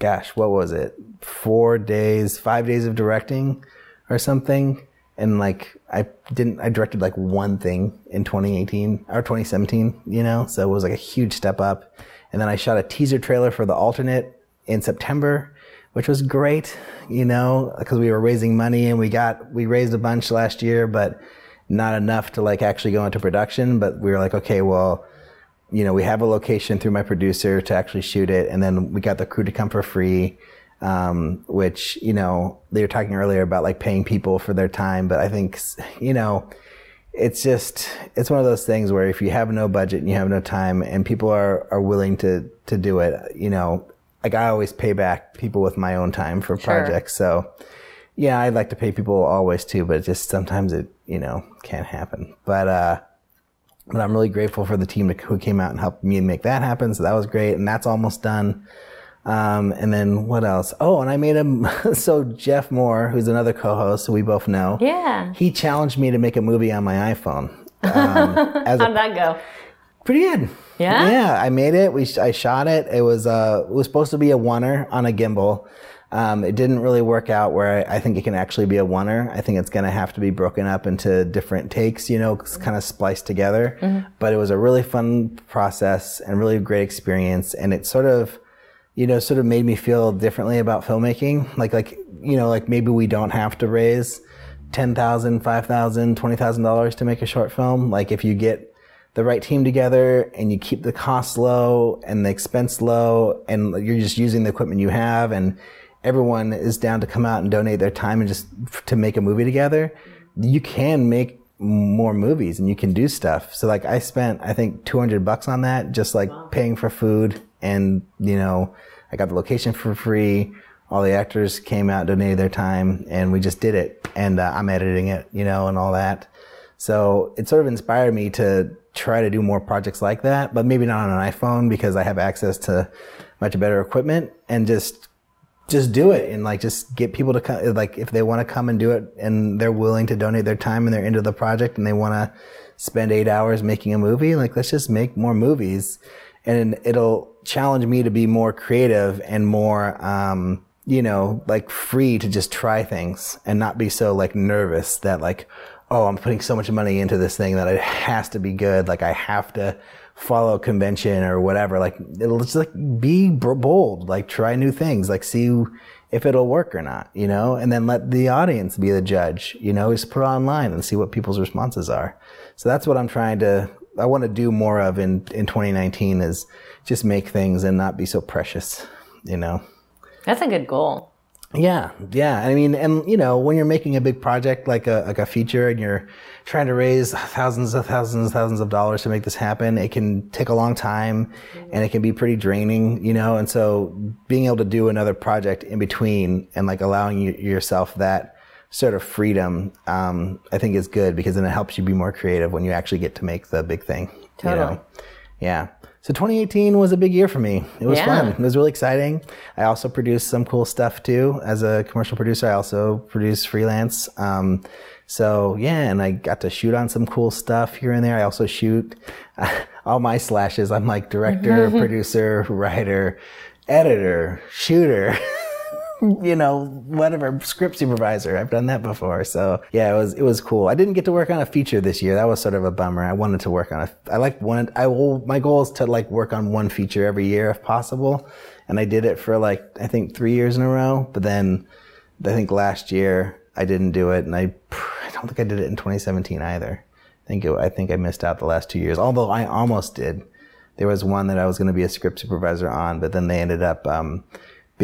gosh, what was it? Four days, five days of directing or something. And like, I didn't, I directed like one thing in 2018 or 2017, you know? So it was like a huge step up. And then I shot a teaser trailer for the alternate in September, which was great, you know, because we were raising money and we got, we raised a bunch last year, but not enough to like actually go into production. But we were like, okay, well, you know, we have a location through my producer to actually shoot it, and then we got the crew to come for free. Um, which you know they were talking earlier about like paying people for their time, but I think you know it's just it's one of those things where if you have no budget and you have no time and people are are willing to to do it, you know, like I always pay back people with my own time for projects. So yeah, I'd like to pay people always too, but just sometimes it, you know, can't happen. But, uh, but I'm really grateful for the team who came out and helped me make that happen. So that was great. And that's almost done. Um, and then what else? Oh, and I made him. (laughs) so Jeff Moore, who's another co-host, who we both know. Yeah. He challenged me to make a movie on my iPhone. Um, (laughs) as How'd a, that go? Pretty good. Yeah. Yeah, I made it. We I shot it. It was uh it was supposed to be a oneer on a gimbal. Um, it didn't really work out where I, I, think it can actually be a oneer. I think it's going to have to be broken up into different takes, you know, kind of spliced together. Mm-hmm. But it was a really fun process and really great experience. And it sort of, you know, sort of made me feel differently about filmmaking. Like, like, you know, like maybe we don't have to raise $10,000, $5,000, $20,000 to make a short film. Like if you get the right team together and you keep the costs low and the expense low and you're just using the equipment you have and everyone is down to come out and donate their time and just to make a movie together, you can make more movies and you can do stuff. So like I spent, I think 200 bucks on that, just like wow. paying for food and, you know, I got the location for free. All the actors came out, donated their time and we just did it. And uh, I'm editing it, you know, and all that. So it sort of inspired me to try to do more projects like that, but maybe not on an iPhone because I have access to much better equipment and just just do it and like just get people to come like if they want to come and do it and they're willing to donate their time and they're into the project and they want to spend eight hours making a movie like let's just make more movies and it'll challenge me to be more creative and more um, you know like free to just try things and not be so like nervous that like oh i'm putting so much money into this thing that it has to be good. Like i have to follow convention or whatever. Like it'll just like be bold, like try new things, like see if it'll work or not, you know, and then let the audience be the judge, you know, just put it online and see what people's responses are. So that's what I'm trying to, I want to do more of in, in 2019 is just make things and not be so precious, you know. That's a good goal. Yeah, yeah. I mean, and you know, when you're making a big project like a like a feature, and you're trying to raise thousands of thousands, thousands of dollars to make this happen, it can take a long time, and it can be pretty draining, you know. And so, being able to do another project in between and like allowing you, yourself that sort of freedom, um, I think is good because then it helps you be more creative when you actually get to make the big thing. Totally. You know? Yeah. So 2018 was a big year for me. It was yeah. fun. It was really exciting. I also produced some cool stuff too. As a commercial producer, I also produce freelance. Um, so yeah, and I got to shoot on some cool stuff here and there. I also shoot uh, (laughs) all my slashes. I'm like director, (laughs) producer, writer, editor, shooter. (laughs) you know, whatever script supervisor. I've done that before. So yeah, it was, it was cool. I didn't get to work on a feature this year. That was sort of a bummer. I wanted to work on a, I like one, I will, my goal is to like work on one feature every year if possible. And I did it for like, I think three years in a row. But then I think last year I didn't do it. And I, I don't think I did it in 2017 either. I think it, I think I missed out the last two years, although I almost did. There was one that I was going to be a script supervisor on, but then they ended up, um,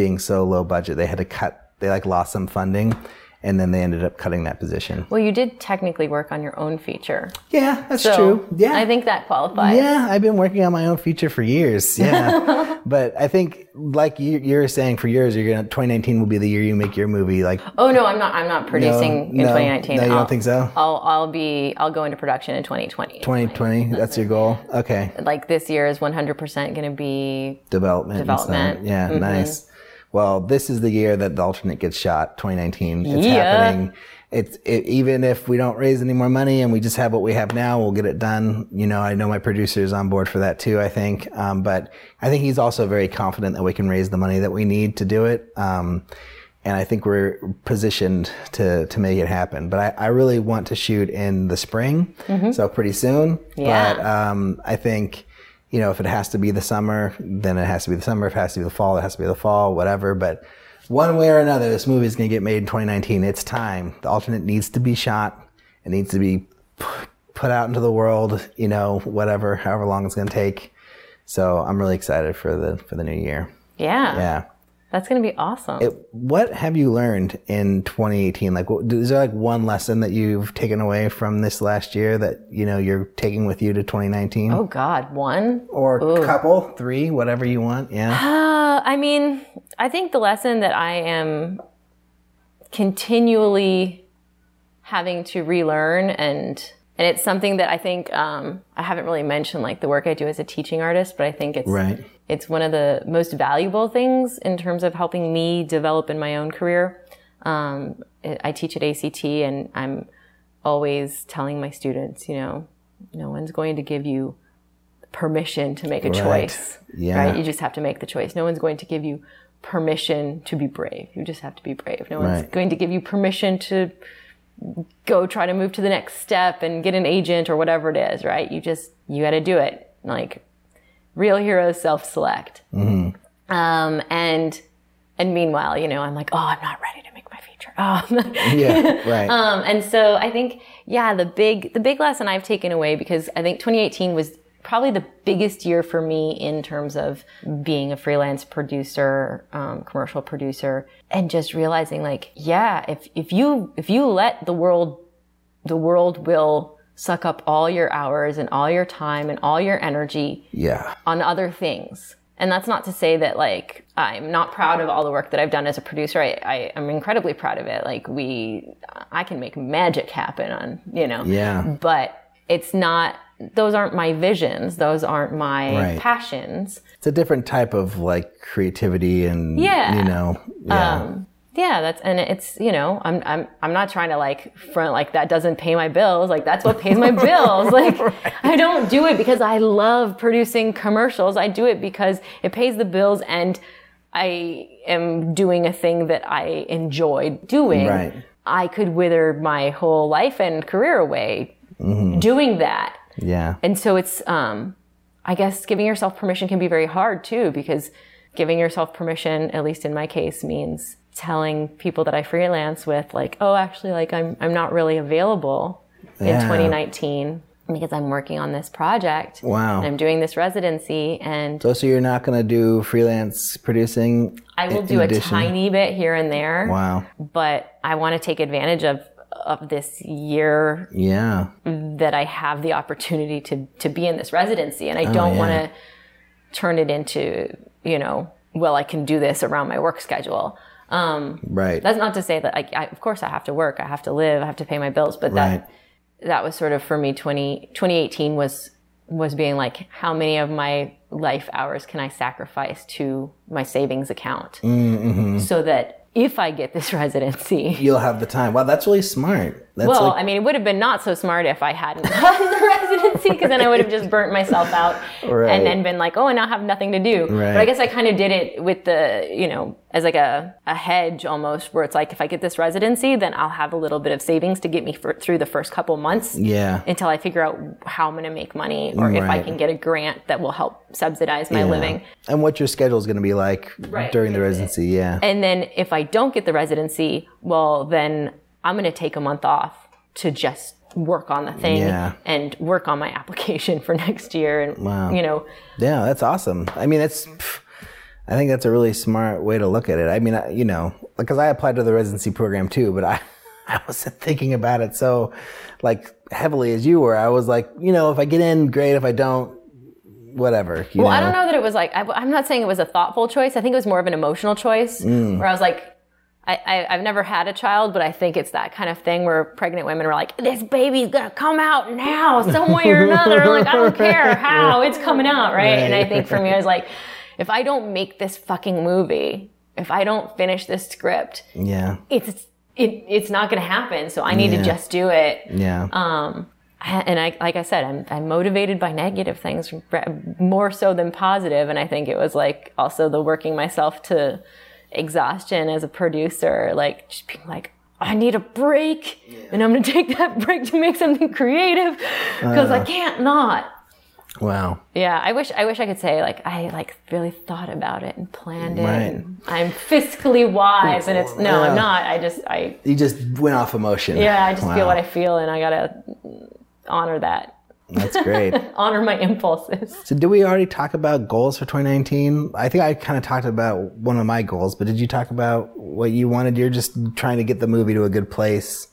being so low budget, they had to cut, they like lost some funding and then they ended up cutting that position. Well, you did technically work on your own feature. Yeah, that's so true. Yeah. I think that qualifies. Yeah, I've been working on my own feature for years. Yeah. (laughs) but I think like you, are saying for years, you're going to 2019 will be the year you make your movie like Oh no, I'm not I'm not producing no, in 2019. No, you I'll, don't think so? I'll I'll be I'll go into production in 2020. 2020, that's, that's your goal. (laughs) Okay. Like this year is 100% going to be development. Development. Yeah, mm-hmm. nice well, this is the year that the alternate gets shot, 2019. It's yeah. happening. It's it, even if we don't raise any more money and we just have what we have now, we'll get it done. You know, I know my producer is on board for that too. I think, um, but I think he's also very confident that we can raise the money that we need to do it. Um, and I think we're positioned to to make it happen. But I, I really want to shoot in the spring, mm-hmm. so pretty soon. Yeah. But um, I think you know, if it has to be the summer, then it has to be the summer. If it has to be the fall, it has to be the fall, whatever. But one way or another, this movie is going to get made in 2019. It's time. The alternate needs to be shot. It needs to be put out into the world, you know, whatever, however long it's going to take. So I'm really excited for the, for the new year. Yeah. Yeah. That's going to be awesome. It, what have you learned in 2018? Like, what, is there like one lesson that you've taken away from this last year that you know you're taking with you to 2019? oh God, one? or a couple, three, whatever you want. Yeah. Uh, I mean, I think the lesson that I am continually having to relearn and and it's something that I think um, I haven't really mentioned like the work I do as a teaching artist, but I think it's Right. it's one of the most valuable things in terms of helping me develop in my own career. Um, I teach at ACT, and I'm always telling my students, you know, no one's going to give you permission to make a choice. Yeah. Right? You just have to make the choice. No one's going to give you permission to be brave. You just have to be brave. No one's going to give you permission to go try to move to the next step and get an agent or whatever it is, right? You just, you got to do it. Like, real heroes self-select. Um, and, and meanwhile, you know, I'm like, oh, I'm not ready to make my feature. Oh, (laughs) Yeah. Right. (laughs) um, and so I think, yeah, the big, the big lesson I've taken away because I think 2018 was probably the biggest year for me in terms of being a freelance producer, um, commercial producer, and just realizing like, yeah, if, if you, if you let the world, the world will suck up all your hours and all your time and all your energy yeah. on other things. And that's not to say that like I'm not proud of all the work that I've done as a producer. I, I am incredibly proud of it. Like we, I can make magic happen on, you know. Yeah. But it's not. Those aren't my visions. Those aren't my Right. passions. It's a different type of like creativity and Yeah. you know, yeah. Um, yeah, that's and it's you know I'm I'm I'm not trying to like front like that doesn't pay my bills like that's what pays my (laughs) bills like I don't do it because I love producing commercials I do it because it pays the bills and I am doing a thing that I enjoy doing Right. I could wither my whole life and career away Mm-hmm. doing that yeah. and so it's, um, I guess giving yourself permission can be very hard too, because giving yourself permission, at least in my case, means telling people that I freelance with, like, oh, actually, like, I'm, I'm not really available in 2019 because I'm working on this project. Wow. And I'm doing this residency and So, so you're not going to do freelance producing? I will do a addition? tiny bit here and there, Wow. but I want to take advantage of, of this year Yeah. that I have the opportunity to to be in this residency, and I don't Oh, yeah. want to turn it into you know, well, I can do this around my work schedule. Um, Right. that's not to say that I, I, of course, I have to work, I have to live, I have to pay my bills, but that that was sort of for me. 20, 2018 was was being like, how many of my life hours can I sacrifice to my savings account, Mm-hmm. so that if I get this (laughs) residency, You'll have the time. Wow, that's really smart. That's well, like, I mean, it would have been not so smart if I hadn't (laughs) gotten the residency because then I would have just burnt myself out Right. and then been like, oh, and now have nothing to do. Right. But I guess I kind of did it with the, you know, as like a, a hedge almost where it's like, if I get this residency, then I'll have a little bit of savings to get me for, through the first couple months yeah. until I figure out how I'm going to make money or if I can get a grant that will help subsidize my Yeah. living. And what your schedule is going to be like during the residency. Yeah. And then if I don't get the residency, well, then I'm going to take a month off to just work on the thing Yeah. and work on my (laughs) application for next year. And, Wow. you know, Yeah, that's awesome. I mean, it's. pff, I think that's a really smart way to look at it. I mean, I- you know, because I applied to the residency program too, but I, (laughs) I wasn't thinking about it so, like heavily as you were. I was like, you know, if I get in, great. If I don't, whatever. Well, know? I don't know that it was like, I, I'm not saying it was a thoughtful choice. I think it was more of an emotional choice Mm. where I was like, I, I, I've never had a child, but I think it's that kind of thing where pregnant women are like, this baby's gonna come out now, some way or (laughs) another. like, I don't care how, it's coming out, right? And I think for me, I was like, (laughs) if I don't make this fucking movie, if I don't finish this script, Yeah. it's it, it's not going to happen. So I need Yeah. to just do it. Yeah. Um, and I, like I said, I'm, I'm motivated by negative things more so than positive. And I think it was like also the working myself to exhaustion as a producer, like just being like, I need a break and I'm going (laughs) to take that break to make something creative because I uh. can't not. wow. Yeah, I wish I wish I could say like I like really thought about it and planned it. Right. And I'm fiscally wise, and it's no, Yeah. I'm not. I just I You just went off emotion. yeah, I just Wow. feel what I feel, and I gotta honor that. That's great. (laughs) Honor my impulses. So, did we already talk about goals for 2019? I think I kind of talked about one of my goals, but did you talk about what you wanted? You're just trying to get the movie to a good place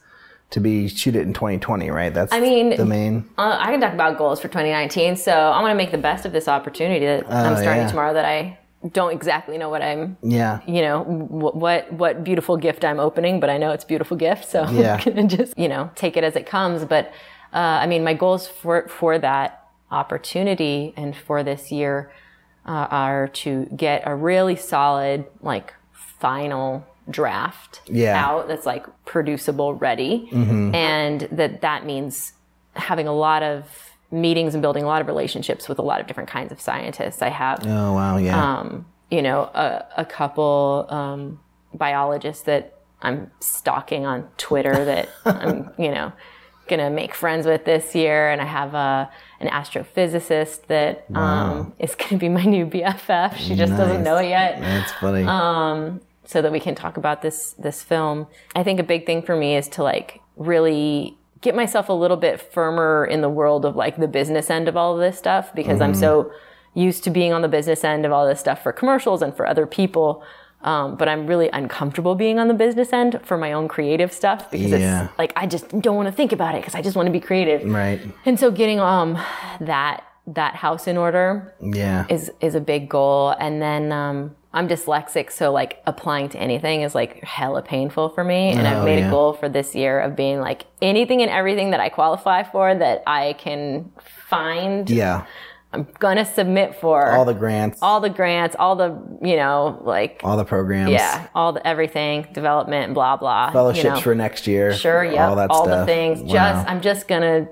to be shoot it in 2020, right? That's I mean, the main. Uh, I can talk about goals for 2019. So I want to make the best of this opportunity that I'm starting yeah. tomorrow. That I don't exactly know what I'm, Yeah. you know, wh- what what beautiful gift I'm opening, but I know it's a beautiful gift. So Yeah. (laughs) I'm gonna just you know take it as it comes. But uh, I mean, my goals for for that opportunity and for this year uh, are to get a really solid like final draft Yeah. out that's like producible ready Mm-hmm. and that that means having a lot of meetings and building a lot of relationships with a lot of different kinds of scientists i have Oh wow, yeah. um, you know a, a couple um, biologists that i'm stalking on twitter that (laughs) i'm you know gonna make friends with this year and i have a, an astrophysicist that um, is gonna be my new bff she just doesn't know it yet That's funny. um, so that we can talk about this this film. I think a big thing for me is to like really get myself a little bit firmer in the world of like the business end of all of this stuff because I'm so used to being on the business end of all this stuff for commercials and for other people. Um, but I'm really uncomfortable being on the business end for my own creative stuff because Yeah. it's like I just don't want to think about it because I just want to be creative. right. And so getting um that that house in order Yeah. is is a big goal and then um I'm dyslexic so like applying to anything is like hella painful for me and I've Oh, made yeah. a goal for this year of being like anything and everything that I qualify for that I can find yeah. I'm gonna submit for All the grants, all, the grants all the you know like all the programs, yeah all the everything development blah blah fellowships you know. for next year. Sure, yeah, All that all stuff. the things. Wow. Just I'm just gonna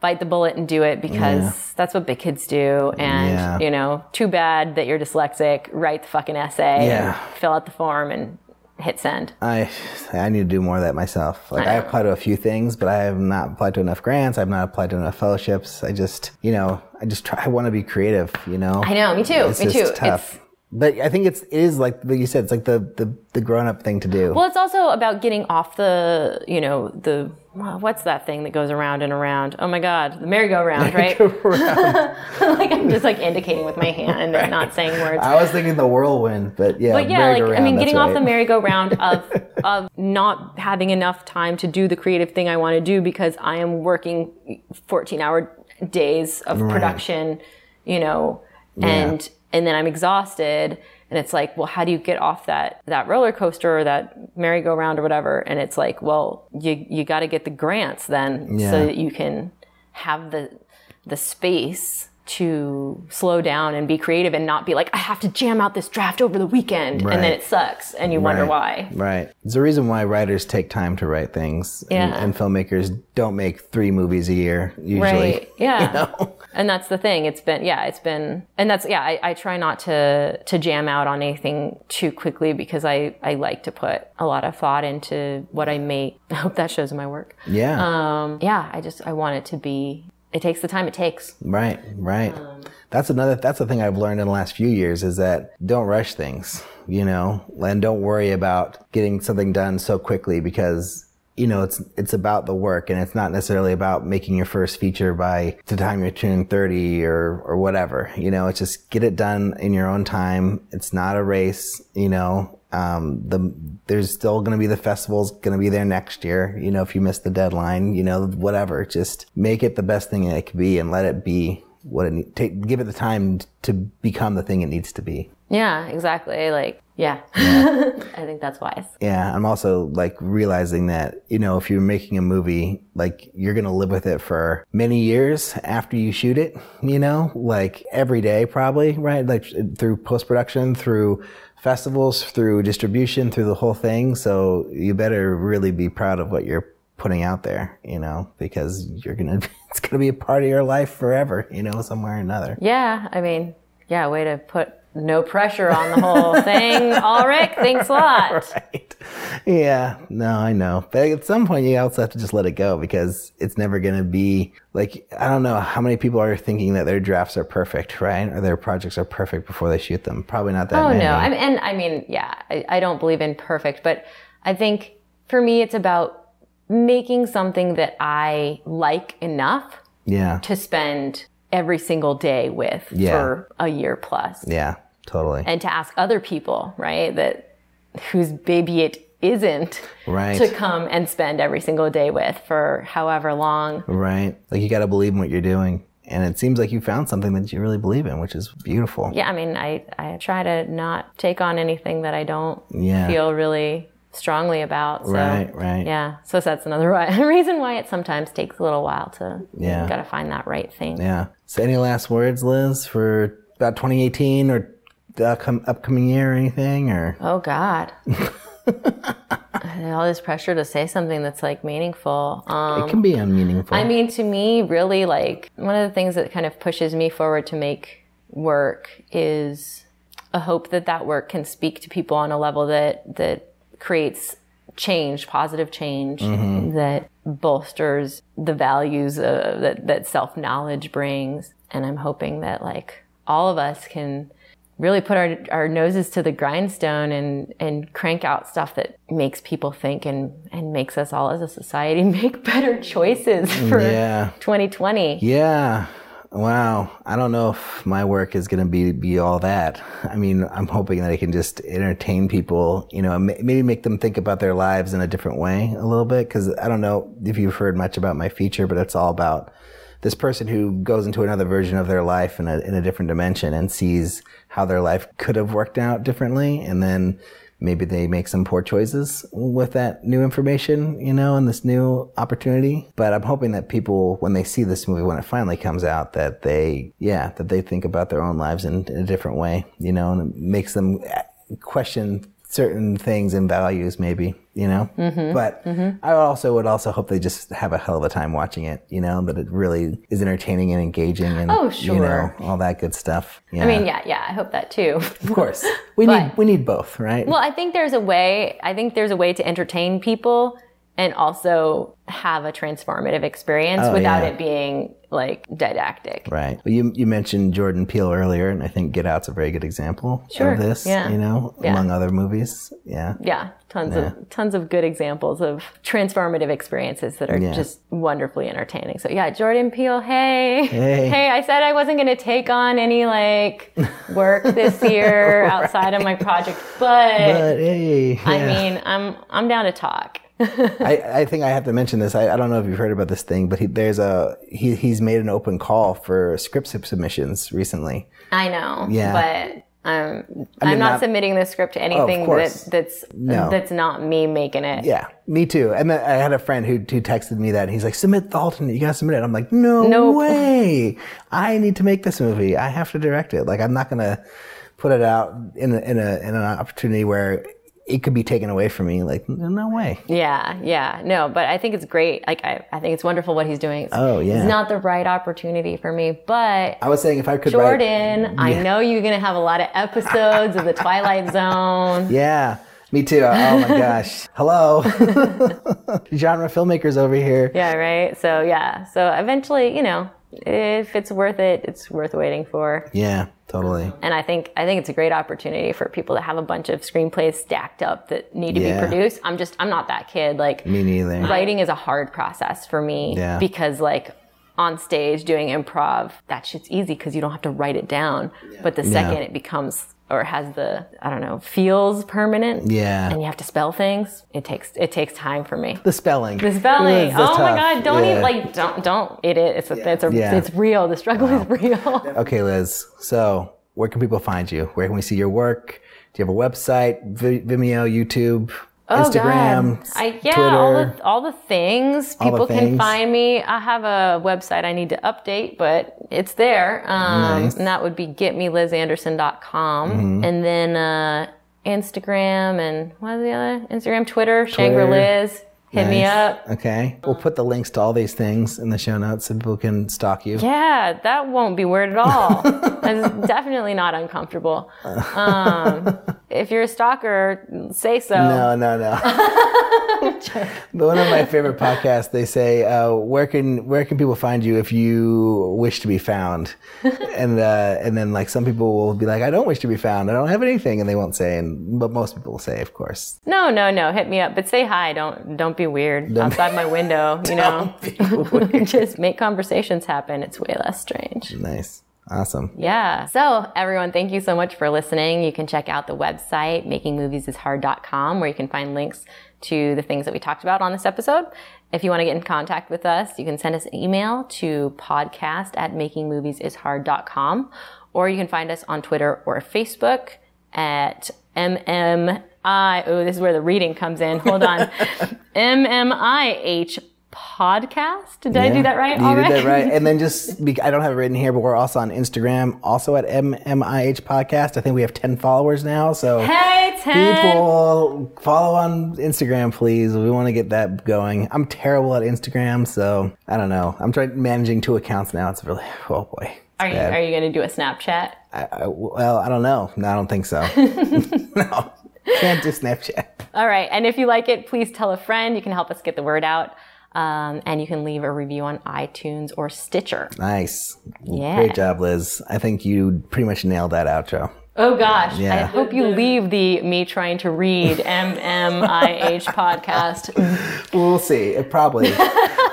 bite the bullet and do it because that's what big kids do. And Yeah. you know, too bad that you're dyslexic. Write the fucking essay, Yeah. fill out the form, and hit send. I I need to do more of that myself. Like I, apply to a few things, but I have not applied to enough grants. I've not applied to enough fellowships. I just, you know, I just try. I want to be creative. You know. I know, me too, It's me just too. tough. It's but I think it's it is like like you said. It's like the the, the grown up thing to do. well, it's also about getting off the, you know, the what's that thing that goes around and around? Oh my god, the merry-go-round, (laughs) right? (laughs) like I'm just like indicating with my hand and not saying words. I was thinking the whirlwind, but yeah. But yeah, like I mean, getting off the merry-go-round of (laughs) of not having enough time to do the creative thing I want to do because I am working 14-hour days of production, you know, and and then I'm exhausted, and it's like, well, how do you get off that that roller coaster or that merry-go-round or whatever? And it's like, well, you you got to get the grants then Yeah. so that you can have the the space to slow down and be creative and not be like, I have to jam out this draft over the weekend and then it sucks and you wonder Right. why. Right. There's a reason why writers take time to write things. And, and filmmakers don't make three movies a year usually. Right. (laughs) Yeah. You know? And that's the thing. It's been, yeah, it's been, and that's, yeah, I, I try not to, to jam out on anything too quickly because I, I like to put a lot of thought into what I make. (laughs) I hope that shows in my work. Yeah. Um, yeah, I just, I want it to be, it takes the time it takes. Right, right. Um, that's another. That's the thing I've learned in the last few years is that don't rush things, you know, and don't worry about getting something done so quickly because you know it's it's about the work and it's not necessarily about making your first feature by the time you're turning thirty or or whatever. You know, it's just get it done in your own time. It's not a race, you know. Um, the there's still going to be the festival's going to be there next year. You know, if you miss the deadline, you know, whatever. Just make it the best thing it can be and let it be what it need, take. Give it the time to become the thing it needs to be. Yeah, exactly. Like, yeah, (laughs) I think that's wise. Yeah, I'm also like realizing that, you know, if you're making a movie, like you're going to live with it for many years after you shoot it, you know, like every day probably, right? Like through post production, through festivals, through distribution, through the whole thing. So you better really be proud of what you're putting out there, you know, because you're to, (laughs) it's to be a part of your life forever, you know, somewhere or another. Yeah, I mean, yeah, way to put no pressure on the whole (laughs) thing. Alrik, thanks a lot. right. Yeah, no, I know. But at some point, you also have to just let it go because it's never going to be like, I don't know how many people are thinking that their drafts are perfect, right? Or their projects are perfect before they shoot them. Probably not that Oh many. no, I mean, and I mean, yeah, I, I don't believe in perfect, but I think for me, it's about making something that I like enough Yeah. to spend every single day with Yeah. for a year plus Yeah. Totally. and to ask other people, right, that whose baby it isn't Right. to come and spend every single day with for however long. Right. Like you got to believe in what you're doing. And it seems like you found something that you really believe in, which is beautiful. Yeah, I mean, I, I try to not take on anything that I don't Yeah. feel really strongly about. So, Right, right. Yeah, so that's another (laughs) reason why it sometimes takes a little while to, Yeah. got to find that right thing. Yeah. So any last words, Liz, for about 2018 or the upcom- upcoming year or anything? Or Oh God. All this pressure to say something that's like meaningful. Um, it can be unmeaningful. I mean, to me, really, like one of the things that kind of pushes me forward to make work is a hope that that work can speak to people on a level that that creates change, positive change, that bolsters the values uh, that that self knowledge brings. And I'm hoping that like all of us can really put our, our noses to the grindstone and, and crank out stuff that makes people think and, and makes us all as a society (laughs) make better choices mm, for Yeah. 2020. yeah. Wow. I don't know if my work is going to be, be all that. I mean, I'm hoping that I can just entertain people, you know, maybe make them think about their lives in a different way a little bit. Cause I don't know if you've heard much about my feature, but it's all about this person who goes into another version of their life in a, in a different dimension and sees how their life could have worked out differently. And then maybe they make some poor choices with that new information, you know, and this new opportunity. But I'm hoping that people, when they see this movie, when it finally comes out, that they, yeah, that they think about their own lives in, in a different way, you know, and it makes them uh, question certain things and values maybe you know? Mm-hmm. but i also would also hope they just have a hell of a time watching it you know that it really is entertaining and engaging and Oh, you know all that good stuff. Yeah. I mean, yeah, yeah, I hope that too. of course. (laughs) We But- need we need both right? Well, I think there's a way, I think there's a way to entertain people and also have a transformative experience Oh, without yeah. it being like didactic. Right. Well, you you mentioned Jordan Peele earlier, and I think Get Out's a very good example Sure, of this. yeah. You know, Yeah. among other movies. Yeah. Yeah, tons of tons of good examples of transformative experiences that are Yeah. just wonderfully entertaining. So yeah, Jordan Peele, hey, Hey. hey I said I wasn't going to take on any like (laughs) work this year outside of my project, but, But hey, I mean, I'm I'm down to talk. (laughs) I, I think I have to mention this. I, I don't know if you've heard about this thing, but he, there's a he he's made an open call for script submissions recently. I know, Yeah. but um, mean, I'm not not- submitting the script to anything course. that, that's No. that's not me making it. Yeah, me too. And I had a friend who who texted me that and he's like, "Submit the alternate. You gotta submit it." I'm like, "No Nope. way! I need to make this movie. I have to direct it. Like, I'm not gonna put it out in a, in a in an opportunity where it could be taken away from me. Like, no way. Yeah, yeah, no, but I think it's great. Like, I, I think it's wonderful what he's doing. It's, Oh, yeah. it's not the right opportunity for me, but I was saying if I could write, Jordan, I know you're gonna have a lot of episodes of the Twilight Zone. (laughs) yeah. Me too. Oh, oh my (laughs) gosh. Hello. (laughs) Genre filmmakers over here. Yeah, right. So yeah, so eventually, you know, if it's worth it, it's worth waiting for. Yeah, totally. And I think I think it's a great opportunity for people to have a bunch of screenplays stacked up that need to Yeah. be produced. I'm just I'm not that kid. Like Me neither. writing is a hard process for me Yeah. because like on stage doing improv, that shit's easy because you don't have to write it down. But the second it becomes or has the I don't know feels permanent, Yeah. and you have to spell things, it takes it takes time for me. The spelling. The spelling. Oh my god! Don't Yeah. even like don't don't. It is. It's a, it's a, Yeah. it's real. The struggle is real. (laughs) Okay, Liz. So, where can people find you? Where can we see your work? Do you have a website, Vimeo, YouTube, Instagram, Oh, God. I, yeah, Twitter? all the all the things. All the People can find me. I have a website I need to update, but it's there. Um, Nice. And that would be getmelizanderson.com. Mm-hmm. And then uh, Instagram and what is the other? Instagram, Twitter, Shangri Liz. Hit me up. Okay. We'll put the links to all these things in the show notes so people can stalk you. Yeah, that won't be weird at all. That's (laughs) definitely not uncomfortable. (laughs) Um, if you're a stalker, say so. No, no, no. (laughs) But one of my favorite podcasts, they say, uh, "Where can where can people find you if you wish to be found?" and uh, and then like some people will be like, "I don't wish to be found. I don't have anything," and they won't say. And but most people will say, of course. no, no, no. Hit me up, but say hi. Don't don't be weird outside my window. You (laughs) know, (laughs) just make conversations happen. It's way less strange. Nice, awesome. Yeah. So, everyone, thank you so much for listening. You can check out the website, makingmoviesishard.com, where you can find links to the things that we talked about on this episode. If you want to get in contact with us, you can send us an email to podcast at makingmoviesishard.com, or you can find us on Twitter or Facebook at MMI. Oh, this is where the reading comes in. Hold on. (laughs) MMIH podcast. Did I do that right? You All did that right. And then (laughs) just, I don't have it written here, but we're also on Instagram, also at MMIH Podcast. I think we have 10 followers now. So Hey, Ted. people follow on Instagram, please. We want to get that going. I'm terrible at Instagram, so I don't know. I'm trying managing two accounts now. It's really, oh boy. Are you, are you going to do a Snapchat? I, I, well, I don't know. No, I don't think so. (laughs) (laughs) no, can't do Snapchat. All right. And if you like it, please tell a friend. You can help us get the word out. Um, and you can leave a review on iTunes or Stitcher. Nice. Yeah. Great job, Liz. I think you pretty much nailed that outro. Oh gosh. I hope you leave the me trying to read (laughs) MMIH podcast. We'll see. It probably. (laughs)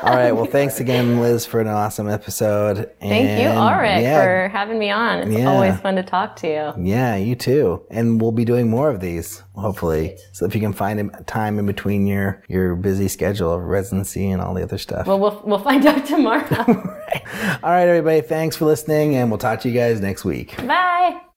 All right. Well, thanks again, Liz, for an awesome episode. Thank you, And, Alrik, yeah, for having me on. It's Yeah. always fun to talk to you. Yeah, you too. And we'll be doing more of these, hopefully. So if you can find a- time in between your your busy schedule of residency and all the other stuff. Well, we'll, we'll find out (laughs) tomorrow. all right, everybody. Thanks for listening, and we'll talk to you guys next week. Bye.